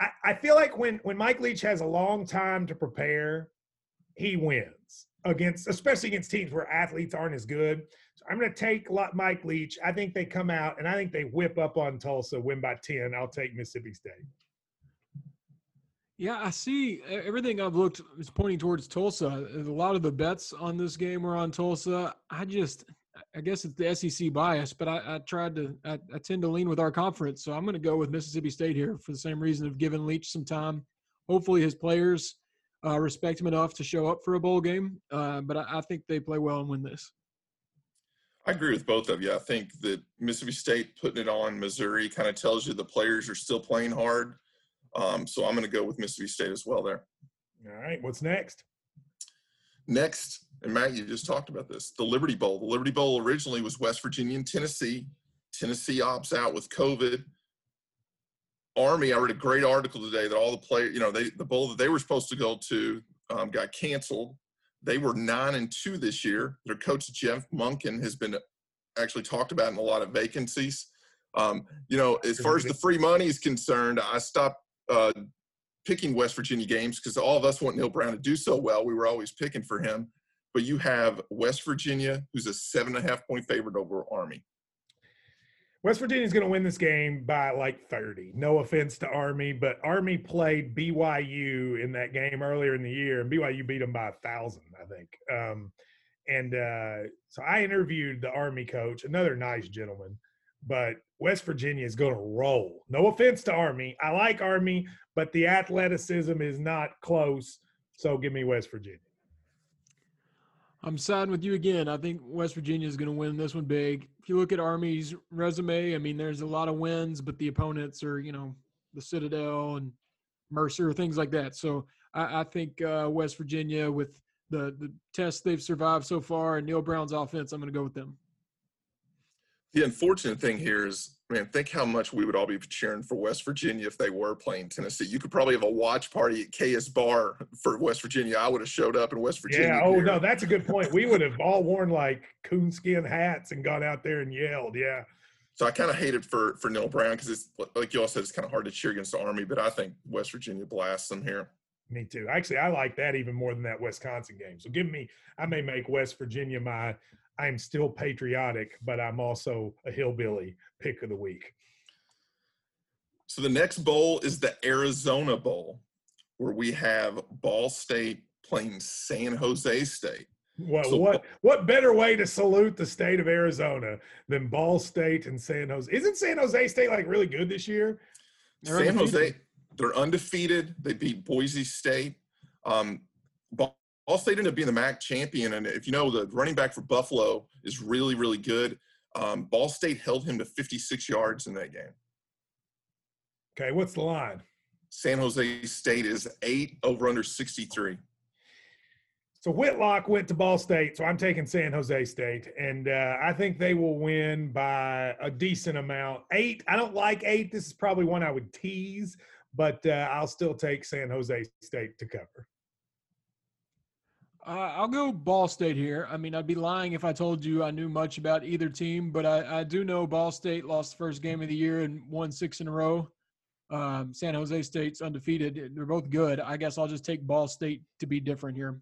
I, I feel like when when Mike Leach has a long time to prepare, he wins against, especially against teams where athletes aren't as good. So I'm going to take Mike Leach. I think they come out and I think they whip up on Tulsa, win by ten. I'll take Mississippi State. Yeah, I see everything I've looked is pointing towards Tulsa. A lot of the bets on this game are on Tulsa. I just, I guess it's the SEC bias, but I, I tried to, I, I tend to lean with our conference. So I'm going to go with Mississippi State here for the same reason of giving Leach some time. Hopefully his players uh, respect him enough to show up for a bowl game. Uh, but I, I think they play well and win this. I agree with both of you. I think that Mississippi State putting it on Missouri kind of tells you the players are still playing hard. Um, so I'm going to go with Mississippi State as well there. All right, what's next? Next, and Matt, you just talked about this, the Liberty Bowl. The Liberty Bowl originally was West Virginia and Tennessee. Tennessee opts out with COVID. Army, I read a great article today that all the players, you know, they the bowl that they were supposed to go to um, got canceled. They were nine and two this year. Their coach Jeff Monken has been actually talked about in a lot of vacancies. Um, you know, as far as the free money is concerned, I stopped uh, picking West Virginia games because all of us want Neal Brown to do so well. We were always picking for him. But you have West Virginia, who's a seven and a half point favorite over Army. West Virginia's going to win this game by like 30. No offense to Army, but Army played BYU in that game earlier in the year, and BYU beat them by a thousand, I think. Um, and uh, so I interviewed the Army coach, another nice gentleman, but West Virginia is going to roll. No offense to Army. I like Army, but the athleticism is not close. So give me West Virginia. I'm siding with you again. I think West Virginia is going to win this one big. If you look at Army's resume, I mean, there's a lot of wins, but the opponents are, you know, the Citadel and Mercer, things like that. So I, I think uh, West Virginia, with the the tests they've survived so far, and Neal Brown's offense, I'm going to go with them. The unfortunate thing here is, man, think how much we would all be cheering for West Virginia if they were playing Tennessee. You could probably have a watch party at KS Bar for West Virginia. I would have showed up in West Virginia. Yeah. Oh gear. no, that's a good point. We would have all worn like coonskin hats and gone out there and yelled. Yeah. So I kind of hate it for for Neal Brown because it's like you all said, it's kind of hard to cheer against the Army, but I think West Virginia blasts them here. Me too. Actually, I like that even more than that Wisconsin game. So give me, I may make West Virginia my. I'm still patriotic, but I'm also a hillbilly pick of the week. So the next bowl is the Arizona Bowl, where we have Ball State playing San Jose State. Well, so, what what better way to salute the state of Arizona than Ball State and San Jose? Isn't San Jose State like really good this year? They're San Jose, they're undefeated. They beat Boise State. Um, Ball State ended up being the MAC champion, and if you know the running back for Buffalo is really really good. Um, Ball State held him to 56 yards in that game. Okay, what's the line? San Jose State is eight over under 63. So Whitlock went to Ball State, so I'm taking San Jose State, and uh, I think they will win by a decent amount. Eight. I don't like eight. This is probably one I would tease, but uh, I'll still take San Jose State to cover. Uh, I'll go Ball State here. I mean, I'd be lying if I told you I knew much about either team, but I, I do know Ball State lost the first game of the year and won six in a row. Um, San Jose State's undefeated. They're both good. I guess I'll just take Ball State to be different here.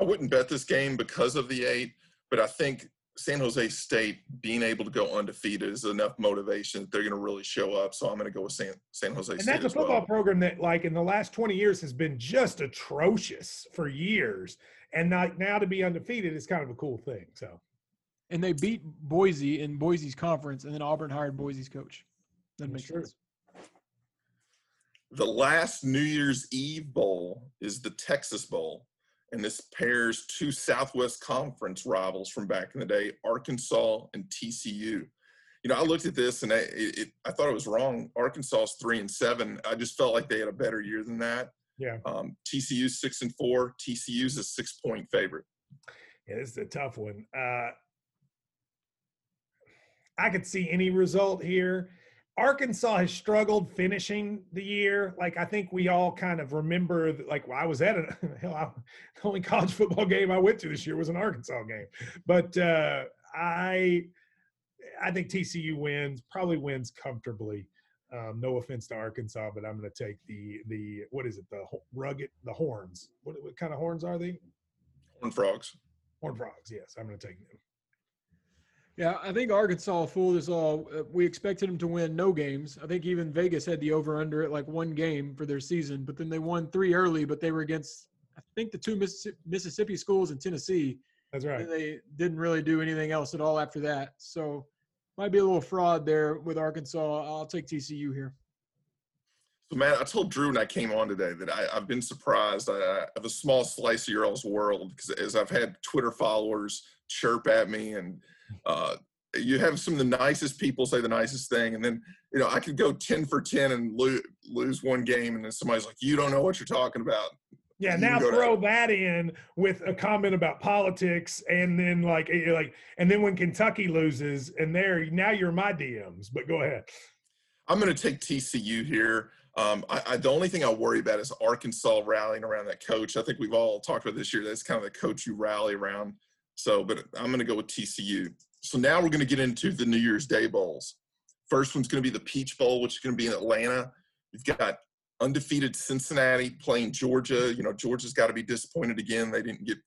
I wouldn't bet this game because of the eight, but I think San Jose State being able to go undefeated is enough motivation that they're going to really show up. So I'm going to go with San, San Jose and State. And that's a football well. program that, like, in the last 20 years has been just atrocious for years. And not, now to be undefeated is kind of a cool thing. So, and they beat Boise in Boise's conference, and then Auburn hired Boise's coach. That makes sure. sense. The last New Year's Eve bowl is the Texas Bowl and this pairs two Southwest Conference rivals from back in the day, Arkansas and TCU. You know, I looked at this and I, it, I thought it was wrong. Arkansas's three and seven. I just felt like they had a better year than that. Yeah. Um, TCU's six and four. TCU's a six point favorite. Yeah, this is a tough one. Uh, I could see any result here. Arkansas has struggled finishing the year. Like I think we all kind of remember, like well, I was at a (laughs) hell, I, the only college (laughs) football game I went to this year was an Arkansas game. But uh, I, I think TCU wins, probably wins comfortably. Um, no offense to Arkansas, but I'm going to take the the what is it the rugged the horns. What, what kind of horns are they? Horn frogs. Horn frogs. Yes, I'm going to take them. Yeah, I think Arkansas fooled us all. Uh, we expected them to win no games. I think even Vegas had the over under at like one game for their season, but then they won three early, but they were against, I think, the two Mississippi schools in Tennessee. That's right. they didn't really do anything else at all after that. So might be a little fraud there with Arkansas. I'll take TCU here. So, Matt, I told Drew when I came on today that I, have been surprised. I, I have a small slice of your all's world because as I've had Twitter followers chirp at me and – uh, you have some of the nicest people say the nicest thing, and then you know I could go ten for ten and lo- lose one game, and then somebody's like, "You don't know what you're talking about." Yeah, now throw that in with a comment about politics, and then like eh, like, and then when Kentucky loses, and there now you're my DMs. But go ahead. I'm going to take TCU here. Um, I, I, the only thing I worry about is Arkansas rallying around that coach. I think we've all talked about this year. That's kind of the coach you rally around. So, but I'm going to go with TCU. So now we're going to get into the New Year's Day bowls. First one's going to be the Peach Bowl, which is going to be in Atlanta. You've got undefeated Cincinnati playing Georgia. You know, Georgia's got to be disappointed again. They didn't get.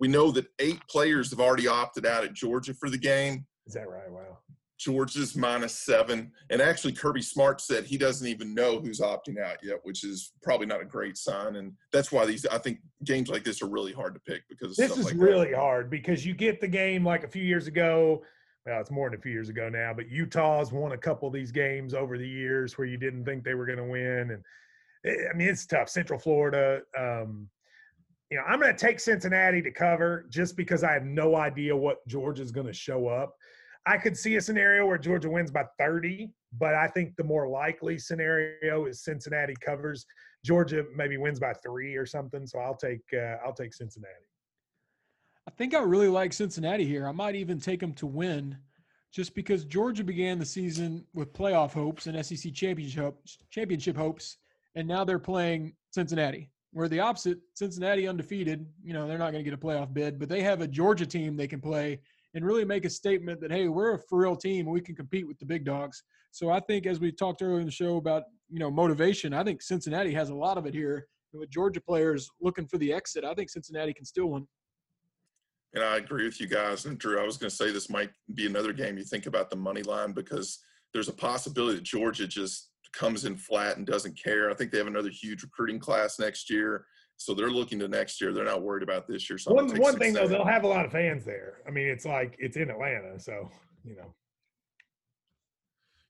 We know that eight players have already opted out at Georgia for the game. Is that right? Wow. Georgia's minus seven. And actually, Kirby Smart said he doesn't even know who's opting out yet, which is probably not a great sign. And that's why these, I think games like this are really hard to pick because this is like really that. hard because you get the game like a few years ago. Well, it's more than a few years ago now, but Utah's won a couple of these games over the years where you didn't think they were going to win. And eh, I mean, it's tough. Central Florida, um, you know, I'm going to take Cincinnati to cover just because I have no idea what Georgia's going to show up. I could see a scenario where Georgia wins by 30, but I think the more likely scenario is Cincinnati covers. Georgia maybe wins by three or something. So I'll take uh, I'll take Cincinnati. I think I really like Cincinnati here. I might even take them to win, just because Georgia began the season with playoff hopes and SEC championship championship hopes, and now they're playing Cincinnati. Where the opposite, Cincinnati undefeated, you know, they're not going to get a playoff bid, but they have a Georgia team they can play and really make a statement that hey, we're a for real team. We can compete with the big dogs. So I think as we talked earlier in the show about you know motivation, I think Cincinnati has a lot of it here. And with Georgia players looking for the exit, I think Cincinnati can still win. And I agree with you guys. And Drew, I was going to say this might be another game you think about the money line because there's a possibility that Georgia just comes in flat and doesn't care. I think they have another huge recruiting class next year. So they're looking to next year. They're not worried about this year. So one one thing though, they'll have a lot of fans there. I mean, it's like it's in Atlanta, so you know.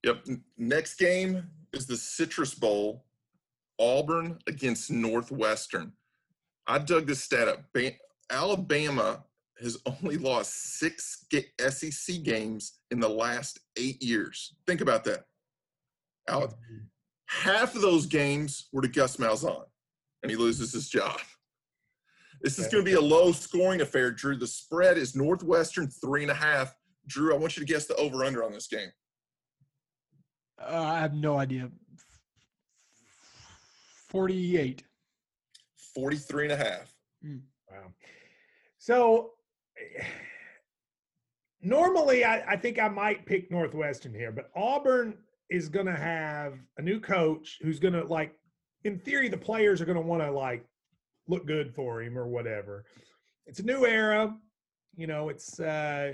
Yep. Next game is the Citrus Bowl, Auburn against Northwestern. I dug this stat up. Alabama has only lost six SEC games in the last eight years. Think about that. Alex, mm-hmm. half of those games were to Gus Malzahn, and he loses his job. This is going to be a low scoring affair, Drew. The spread is Northwestern three and a half. Drew, I want you to guess the over under on this game. Uh, I have no idea. 48. 43 and a half. Mm. Wow. So normally I, I, think I might pick Northwestern here, but Auburn is going to have a new coach who's going to like, in theory, the players are going to want to like look good for him or whatever. It's a new era. You know, it's, uh,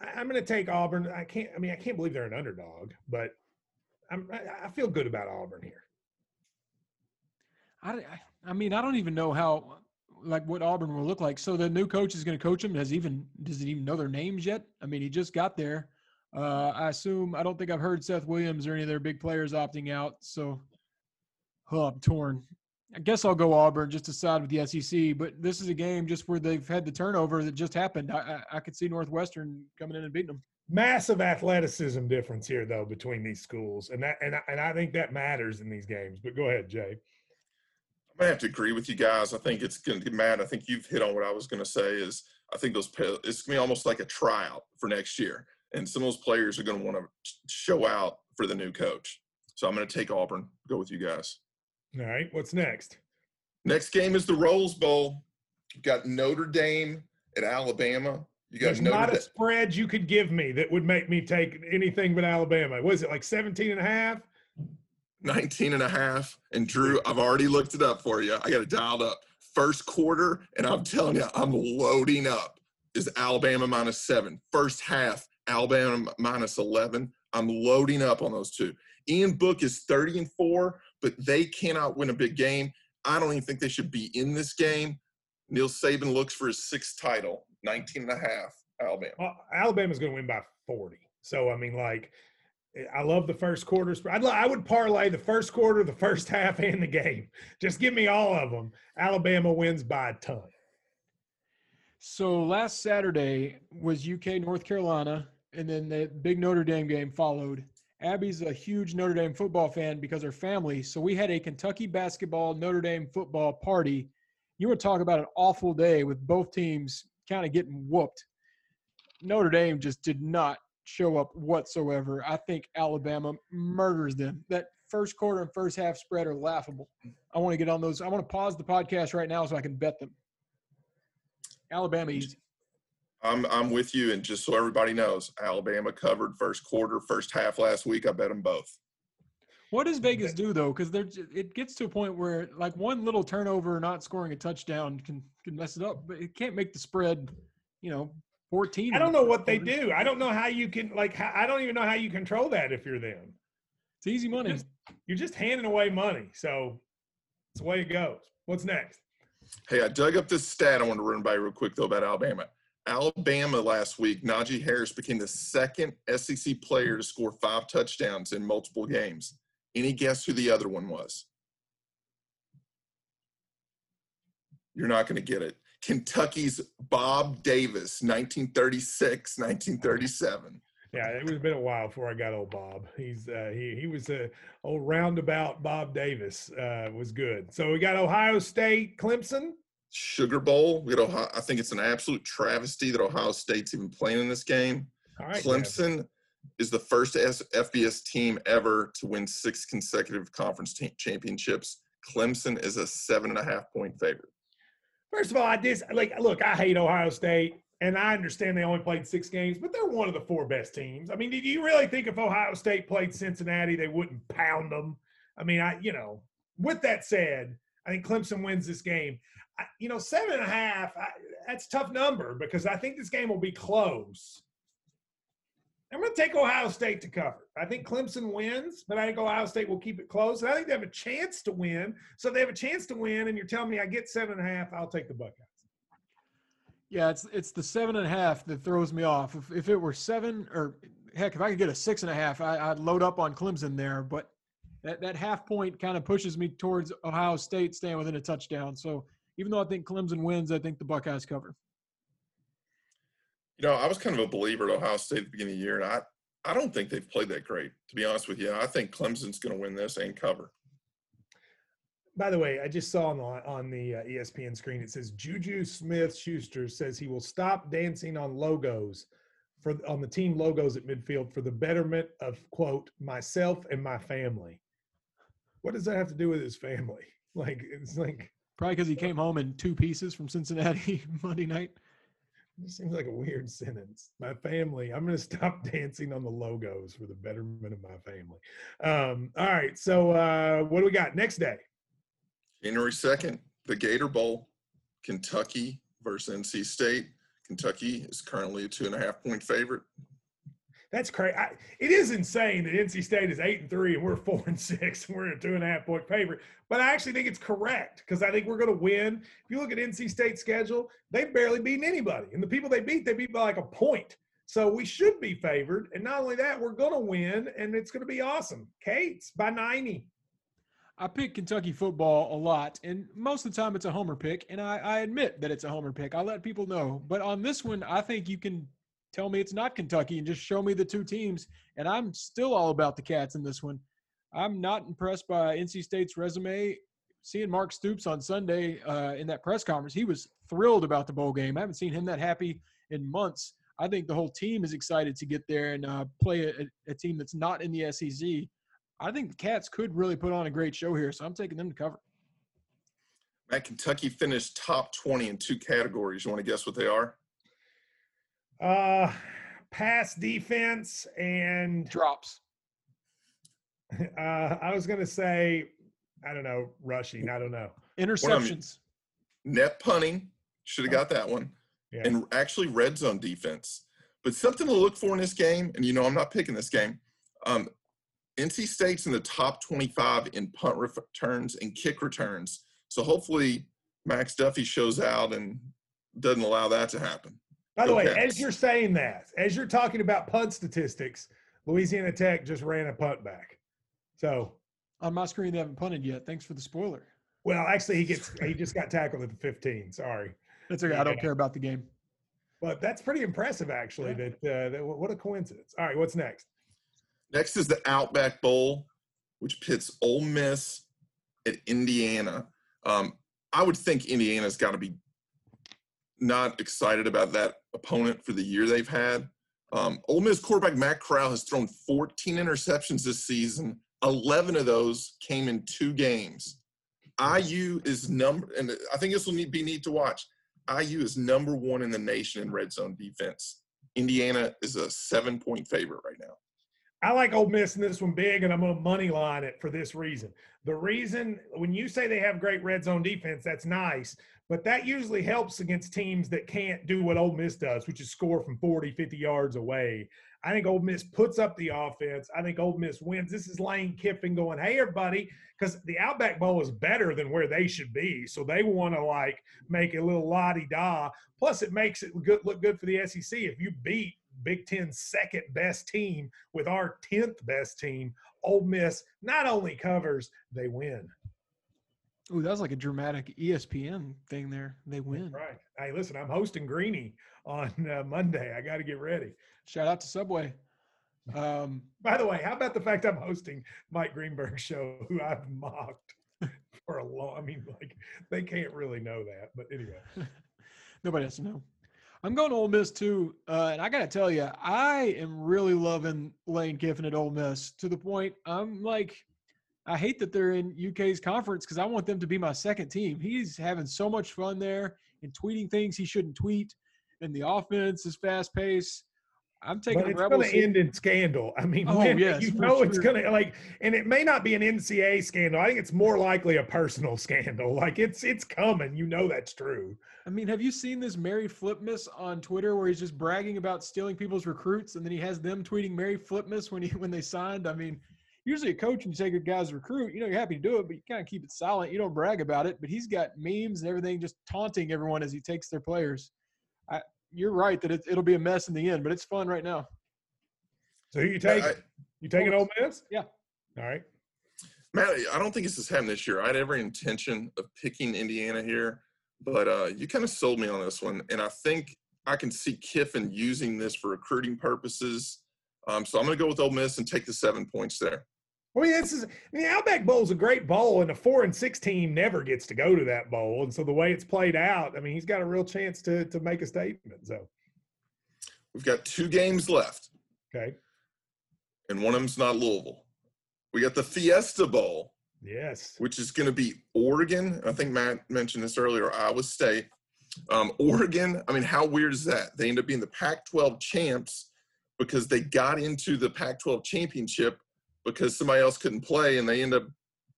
I, am going to take Auburn. I can't, I mean, I can't believe they're an underdog, but I'm, I, I feel good about Auburn here. I, I mean, I don't even know how like what Auburn will look like. So the new coach is going to coach them. Has even does he even know their names yet? I mean, he just got there. Uh, I assume I don't think I've heard Seth Williams or any of their big players opting out. So, oh, I'm torn. I guess I'll go Auburn just to side with the SEC. But this is a game just where they've had the turnover that just happened. I, I, I could see Northwestern coming in and beating them. Massive athleticism difference here, though, between these schools, and that and I, and I think that matters in these games. But go ahead, Jay. I'm gonna have to agree with you guys. I think it's gonna get Matt. I think you've hit on what I was gonna say. Is I think those it's gonna be almost like a tryout for next year, and some of those players are gonna want to show out for the new coach. So I'm gonna take Auburn. Go with you guys. All right. What's next? Next game is the Rose Bowl. You've got Notre Dame at Alabama. You got There's Notre not a spread you could give me that would make me take anything but Alabama. Was it like 17 and a half? 19 and a half. And Drew, I've already looked it up for you. I got it dialed up. First quarter, and I'm telling you, I'm loading up. Is Alabama minus seven. First half, Alabama minus 11. I'm loading up on those two. Ian Book is 30 and four, but they cannot win a big game. I don't even think they should be in this game. Neil Saban looks for his sixth title, 19 and a half, Alabama. Well, Alabama's going to win by 40. So, I mean, like, I love the first quarter. I'd, I would parlay the first quarter, the first half, and the game. Just give me all of them. Alabama wins by a ton. So last Saturday was UK North Carolina, and then the big Notre Dame game followed. Abby's a huge Notre Dame football fan because her family. So we had a Kentucky basketball Notre Dame football party. You to talk about an awful day with both teams kind of getting whooped. Notre Dame just did not show up whatsoever. I think Alabama murders them. That first quarter and first half spread are laughable. I want to get on those. I want to pause the podcast right now so I can bet them. Alabama easy. I'm I'm with you, and just so everybody knows, Alabama covered first quarter, first half last week. I bet them both. What does Vegas do though? Because there, it gets to a point where like one little turnover, not scoring a touchdown, can can mess it up, but it can't make the spread, you know, 14. I don't know what they do. I don't know how you can like. I don't even know how you control that if you're them. It's easy money. You're just, you're just handing away money, so it's the way it goes. What's next? Hey, I dug up this stat I want to run by real quick though about Alabama. Alabama last week, Najee Harris became the second SEC player to score five touchdowns in multiple games. Any guess who the other one was? You're not going to get it. Kentucky's Bob Davis, 1936, 1937. Yeah, it was been a while before I got old Bob. He's uh, he he was a old roundabout Bob Davis uh, was good. So we got Ohio State, Clemson, Sugar Bowl. We got Ohio, I think it's an absolute travesty that Ohio State's even playing in this game. Clemson is the first FBS team ever to win six consecutive conference championships. Clemson is a seven and a half point favorite. First of all, I just like look. I hate Ohio State, And I understand they only played six games, but they're one of the four best teams. I mean, did you really think if Ohio State played Cincinnati, they wouldn't pound them? I mean, I you know. With that said, I think Clemson wins this game. You know, seven and a half. I, that's tough number because I think this game will be close. I'm going to take Ohio State to cover. I think Clemson wins, but I think Ohio State will keep it close. And I think they have a chance to win. So they have a chance to win, and you're telling me I get seven and a half, I'll take the Buckeyes. Yeah, it's it's the seven and a half that throws me off. If if it were seven or heck, if I could get a six and a half, I, I'd load up on Clemson there. But that that half point kind of pushes me towards Ohio State staying within a touchdown. So even though I think Clemson wins, I think the Buckeyes cover. You know, I was kind of a believer at Ohio State at the beginning of the year, and I, I don't think they've played that great, to be honest with you. I think Clemson's going to win this and cover. By the way, I just saw on the, on the uh, ESPN screen it says Juju Smith Schuster says he will stop dancing on logos for on the team logos at midfield for the betterment of quote myself and my family. What does that have to do with his family? (laughs) Like it's like probably because he came home in two pieces from Cincinnati (laughs) Monday night. It seems like a weird sentence. My family, I'm going to stop (laughs) dancing on the logos for the betterment of my family. Um, all right. So, uh, what do we got next day? January 2nd, the Gator Bowl, Kentucky versus NC State. Kentucky is currently a two and a half point favorite. That's crazy. It is insane that NC State is eight and three and we're four and six and we're a two and a half point favorite. But I actually think it's correct because I think we're going to win. If you look at NC State's schedule, they've barely beaten anybody, and the people they beat, they beat by like a point. So we should be favored. And not only that, we're going to win, and it's going to be awesome. Kate's by ninety. I pick Kentucky football a lot, and most of the time it's a homer pick, and I, I admit that it's a homer pick. I let people know, but on this one, I think you can tell me it's not Kentucky and just show me the two teams. And I'm still all about the Cats in this one. I'm not impressed by NC State's resume. Seeing Mark Stoops on Sunday uh, in that press conference, he was thrilled about the bowl game. I haven't seen him that happy in months. I think the whole team is excited to get there and uh, play a, a, team that's not in the SEC. I think the Cats could really put on a great show here, so I'm taking them to cover. Matt, Kentucky finished top 20 in two categories. You want to guess what they are? Uh, pass defense and drops. (laughs) Uh, I was gonna say, I don't know, rushing. I don't know. Interceptions. Net punting. Should have got that one. Yeah. And actually, red zone defense. But something to look for in this game, and you know, I'm not picking this game. Um, NC State's in the top 25 in punt returns and kick returns. So hopefully, Max Duffy shows out and doesn't allow that to happen. By the okay. way, as you're saying that, as you're talking about punt statistics, Louisiana Tech just ran a punt back. So on my screen, they haven't punted yet. Thanks for the spoiler. Well, actually, he gets he just got (laughs) tackled at the 15. Sorry. That's okay. I don't care about the game. But that's pretty impressive, actually. Yeah. That, uh, that what a coincidence. All right, what's next? Next is the Outback Bowl, which pits Ole Miss at Indiana. Um, I would think Indiana's got to be not excited about that opponent for the year they've had. Um, Ole Miss quarterback Matt Corral has thrown 14 interceptions this season. 11 of those came in two games. IU is number, and I think this will need, be neat to watch. IU is number one in the nation in red zone defense. Indiana is a seven point favorite right now. I like Ole Miss in this one big, and I'm going to money line it for this reason. The reason when you say they have great red zone defense, that's nice, but that usually helps against teams that can't do what Ole Miss does, which is score from 40, 50 yards away. I think Ole Miss puts up the offense. I think Ole Miss wins. This is Lane Kiffin going, hey, everybody, because the Outback Bowl is better than where they should be. So they want to like make a little la di da. Plus, it makes it good, look good for the SEC. If you beat Big Ten's second best team with our 10th best team, Ole Miss not only covers, they win. Ooh, that was like a dramatic ESPN thing there. They win. That's right. Hey, listen, I'm hosting Greeny on uh, Monday. I got to get ready. Shout out to Subway. Um, By the way, how about the fact I'm hosting Mike Greenberg's show, who I've mocked for a long. I mean, like they can't really know that, but anyway. (laughs) Nobody has to know. I'm going to Ole Miss too, uh, and I got to tell you, I am really loving Lane Kiffin at Ole Miss to the point I'm like, I hate that they're in UK's conference because I want them to be my second team. He's having so much fun there and tweeting things he shouldn't tweet and the offense is fast paced. I'm taking but it's going to end in scandal. I mean, Oh, yes, you know it's going to like, and it may not be an NCAA scandal. I think it's more likely a personal (laughs) scandal. Like it's it's coming. You know that's true. I mean, have you seen this Merry Flipmas on Twitter where he's just bragging about stealing people's recruits, and then he has them tweeting Merry Flipmas when he when they signed? I mean, usually a coach when you take a guy's recruit, you know, you're happy to do it, but you kind of keep it silent. You don't brag about it. But he's got memes and everything, just taunting everyone as he takes their players. I, you're right that it, it'll be a mess in the end, but it's fun right now. So who you I- taking? I- you taking Ole Miss? Yeah. All right. Matt, I don't think this has happened this year. I had every intention of picking Indiana here, but uh, you kind of sold me on this one, and I think I can see Kiffin using this for recruiting purposes. Um, so I'm going to go with Ole Miss and take the seven points there. I mean, this is. I mean, the Outback Bowl is a great bowl, and a four and six team never gets to go to that bowl. And so the way it's played out, I mean, he's got a real chance to to make a statement. So We've got two games left, okay, and one of them's not Louisville. We got the Fiesta Bowl, yes, which is going to be Oregon. I think Matt mentioned this earlier. Iowa State, um, Oregon. I mean, how weird is that? They end up being the Pac-12 champs because they got into the Pac-12 championship because somebody else couldn't play, and they end up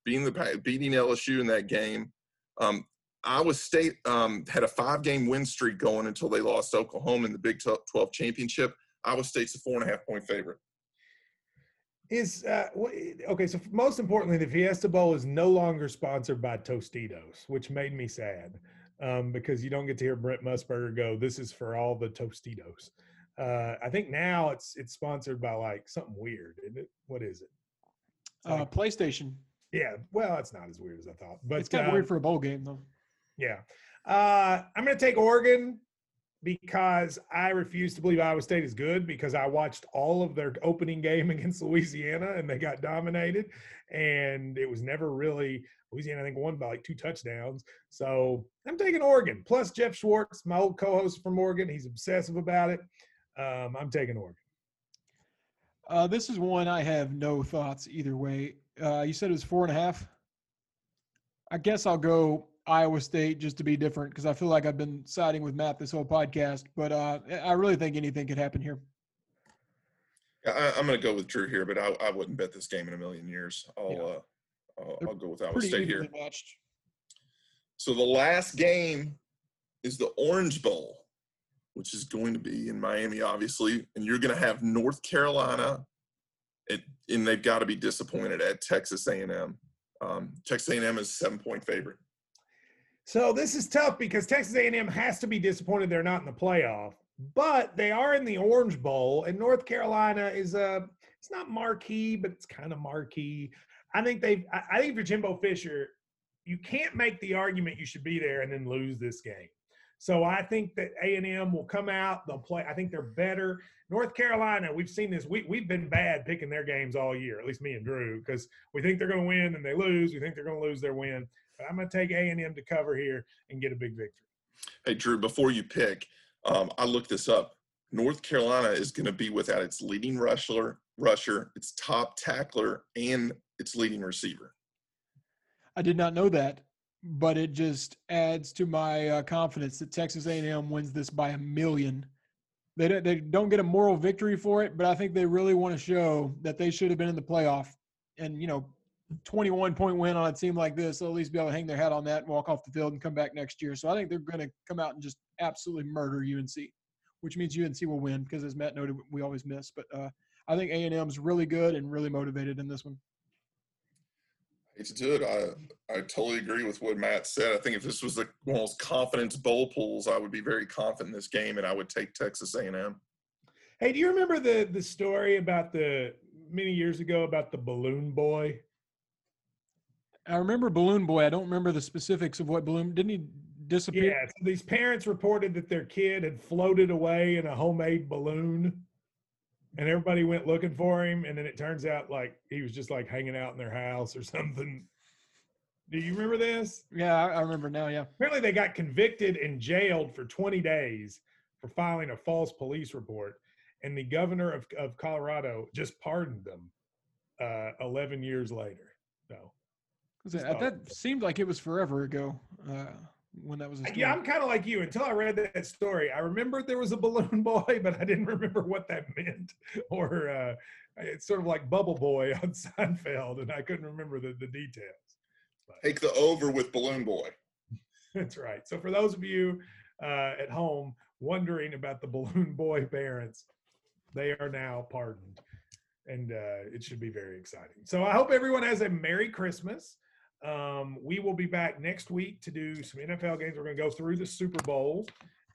being the beating LSU in that game. Um, Iowa State um, had a five-game win streak going until they lost Oklahoma in the Big 12 championship. Iowa State's a four and a half point favorite. is uh, okay. So most importantly, the Fiesta Bowl is no longer sponsored by Tostitos, which made me sad um, because you don't get to hear Brent Musburger go, "This is for all the Tostitos." Uh, I think now it's it's sponsored by like something weird. Isn't it? What is it? Uh, like- PlayStation. yeah. Well, it's not as weird as I thought, but it's kind of um, weird for a bowl game, though. Yeah. Uh, I'm going to take Oregon because I refuse to believe Iowa State is good because I watched all of their opening game (laughs) against Louisiana and they got dominated. And it was never really, Louisiana, I think, won by like two touchdowns. So I'm taking Oregon. Plus, Jeff Schwartz, my old co host from Oregon, he's obsessive about it. Um, I'm taking Oregon. Uh, this is one I have no thoughts either way. Uh, you said it was four and a half. I guess I'll go Iowa State just to be different because I feel like I've been siding with Matt this whole podcast. But uh, I really think anything could happen here. I, I'm going to go with Drew here, but I, I wouldn't bet this game in a million years. I'll Yeah. uh, I'll, I'll go with Iowa State here. matched. So the last game is the Orange Bowl, which is going to be in Miami, obviously, and you're going to have North Carolina, and they've got to be disappointed at Texas A&M. Um, Texas A&M is seven point favorite. So this is tough because Texas A&M has to be disappointed they're not in the playoff, but they are in the Orange Bowl, and North Carolina is a. It's not marquee, but it's kind of marquee. I think they. I think for Jimbo Fisher, you can't make the argument you should be there and then lose this game. So I think that A&M will come out. They'll play. I think they're better. North Carolina, we've seen this. We we've been bad picking their games all year. At least me and Drew, because we think they're going to win and they lose. We think they're going to lose their win. But I'm going to take A and M to cover here and get a big victory. Hey, Drew, before you pick, um, I looked this up. North Carolina is going to be without its leading rusher, rusher, its top tackler, and its leading receiver. I did not know that, but it just adds to my uh, confidence that Texas A&M wins this by a million. They don't, they don't get a moral victory for it, but I think they really want to show that they should have been in the playoff. And you know, 21 point win on a team like this, they'll at least be able to hang their hat on that and walk off the field and come back next year. So I think they're going to come out and just absolutely murder UNC, which means UNC will win because, as Matt noted, we always miss. But uh, I think A&M is really good and really motivated in this one. It's good. I I totally agree with what Matt said. I think if this was the one of those confidence bowl pools, I would be very confident in this game, and I would take Texas A&M. Hey, do you remember the the story about the many years ago about the balloon boy? I remember Balloon Boy. I don't remember the specifics of what Balloon didn't he disappear? Yeah. So these parents reported that their kid had floated away in a homemade balloon, and everybody went looking for him. And then it turns out like he was just like hanging out in their house or (laughs) something. Do you remember this? Yeah, I, remember now. Yeah, Apparently, they got convicted and jailed for 20 days for filing a false police report. And the governor of, of Colorado just pardoned them uh, 11 years later. so that, that seemed like it was forever ago. Uh, when that was a story. Yeah, I'm kind of like you. Until I read that story, I remembered there was a balloon (laughs) boy, but I didn't remember what that meant. (laughs) Or uh, it's sort of like Bubble Boy on (laughs) Seinfeld, and I couldn't remember the, the details. But Take the over with Balloon Boy. that's right. So for those of you uh, at home wondering about the balloon boy parents, they are now pardoned, and uh, it should be very exciting. So I hope everyone has a Merry Christmas. Um, we will be back next week to do some NFL games. We're going to go through the Super Bowl,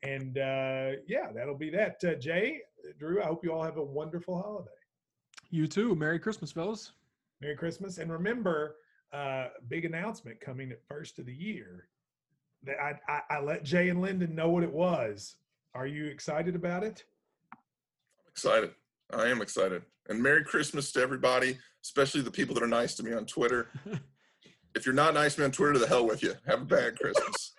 and uh, yeah, that'll be that. Uh, Jay, Drew, I hope you all have a wonderful holiday. You too. Merry Christmas, fellas. Merry Christmas, and remember, uh, big announcement coming at first of the year. That I, I, I let Jay and Lyndon know what it was. Are you excited about it? I'm excited. I am excited. And Merry Christmas to everybody, especially the people that are nice to me on Twitter. (laughs) if you're not nice on Twitter, to the hell with you. Have a bad Christmas.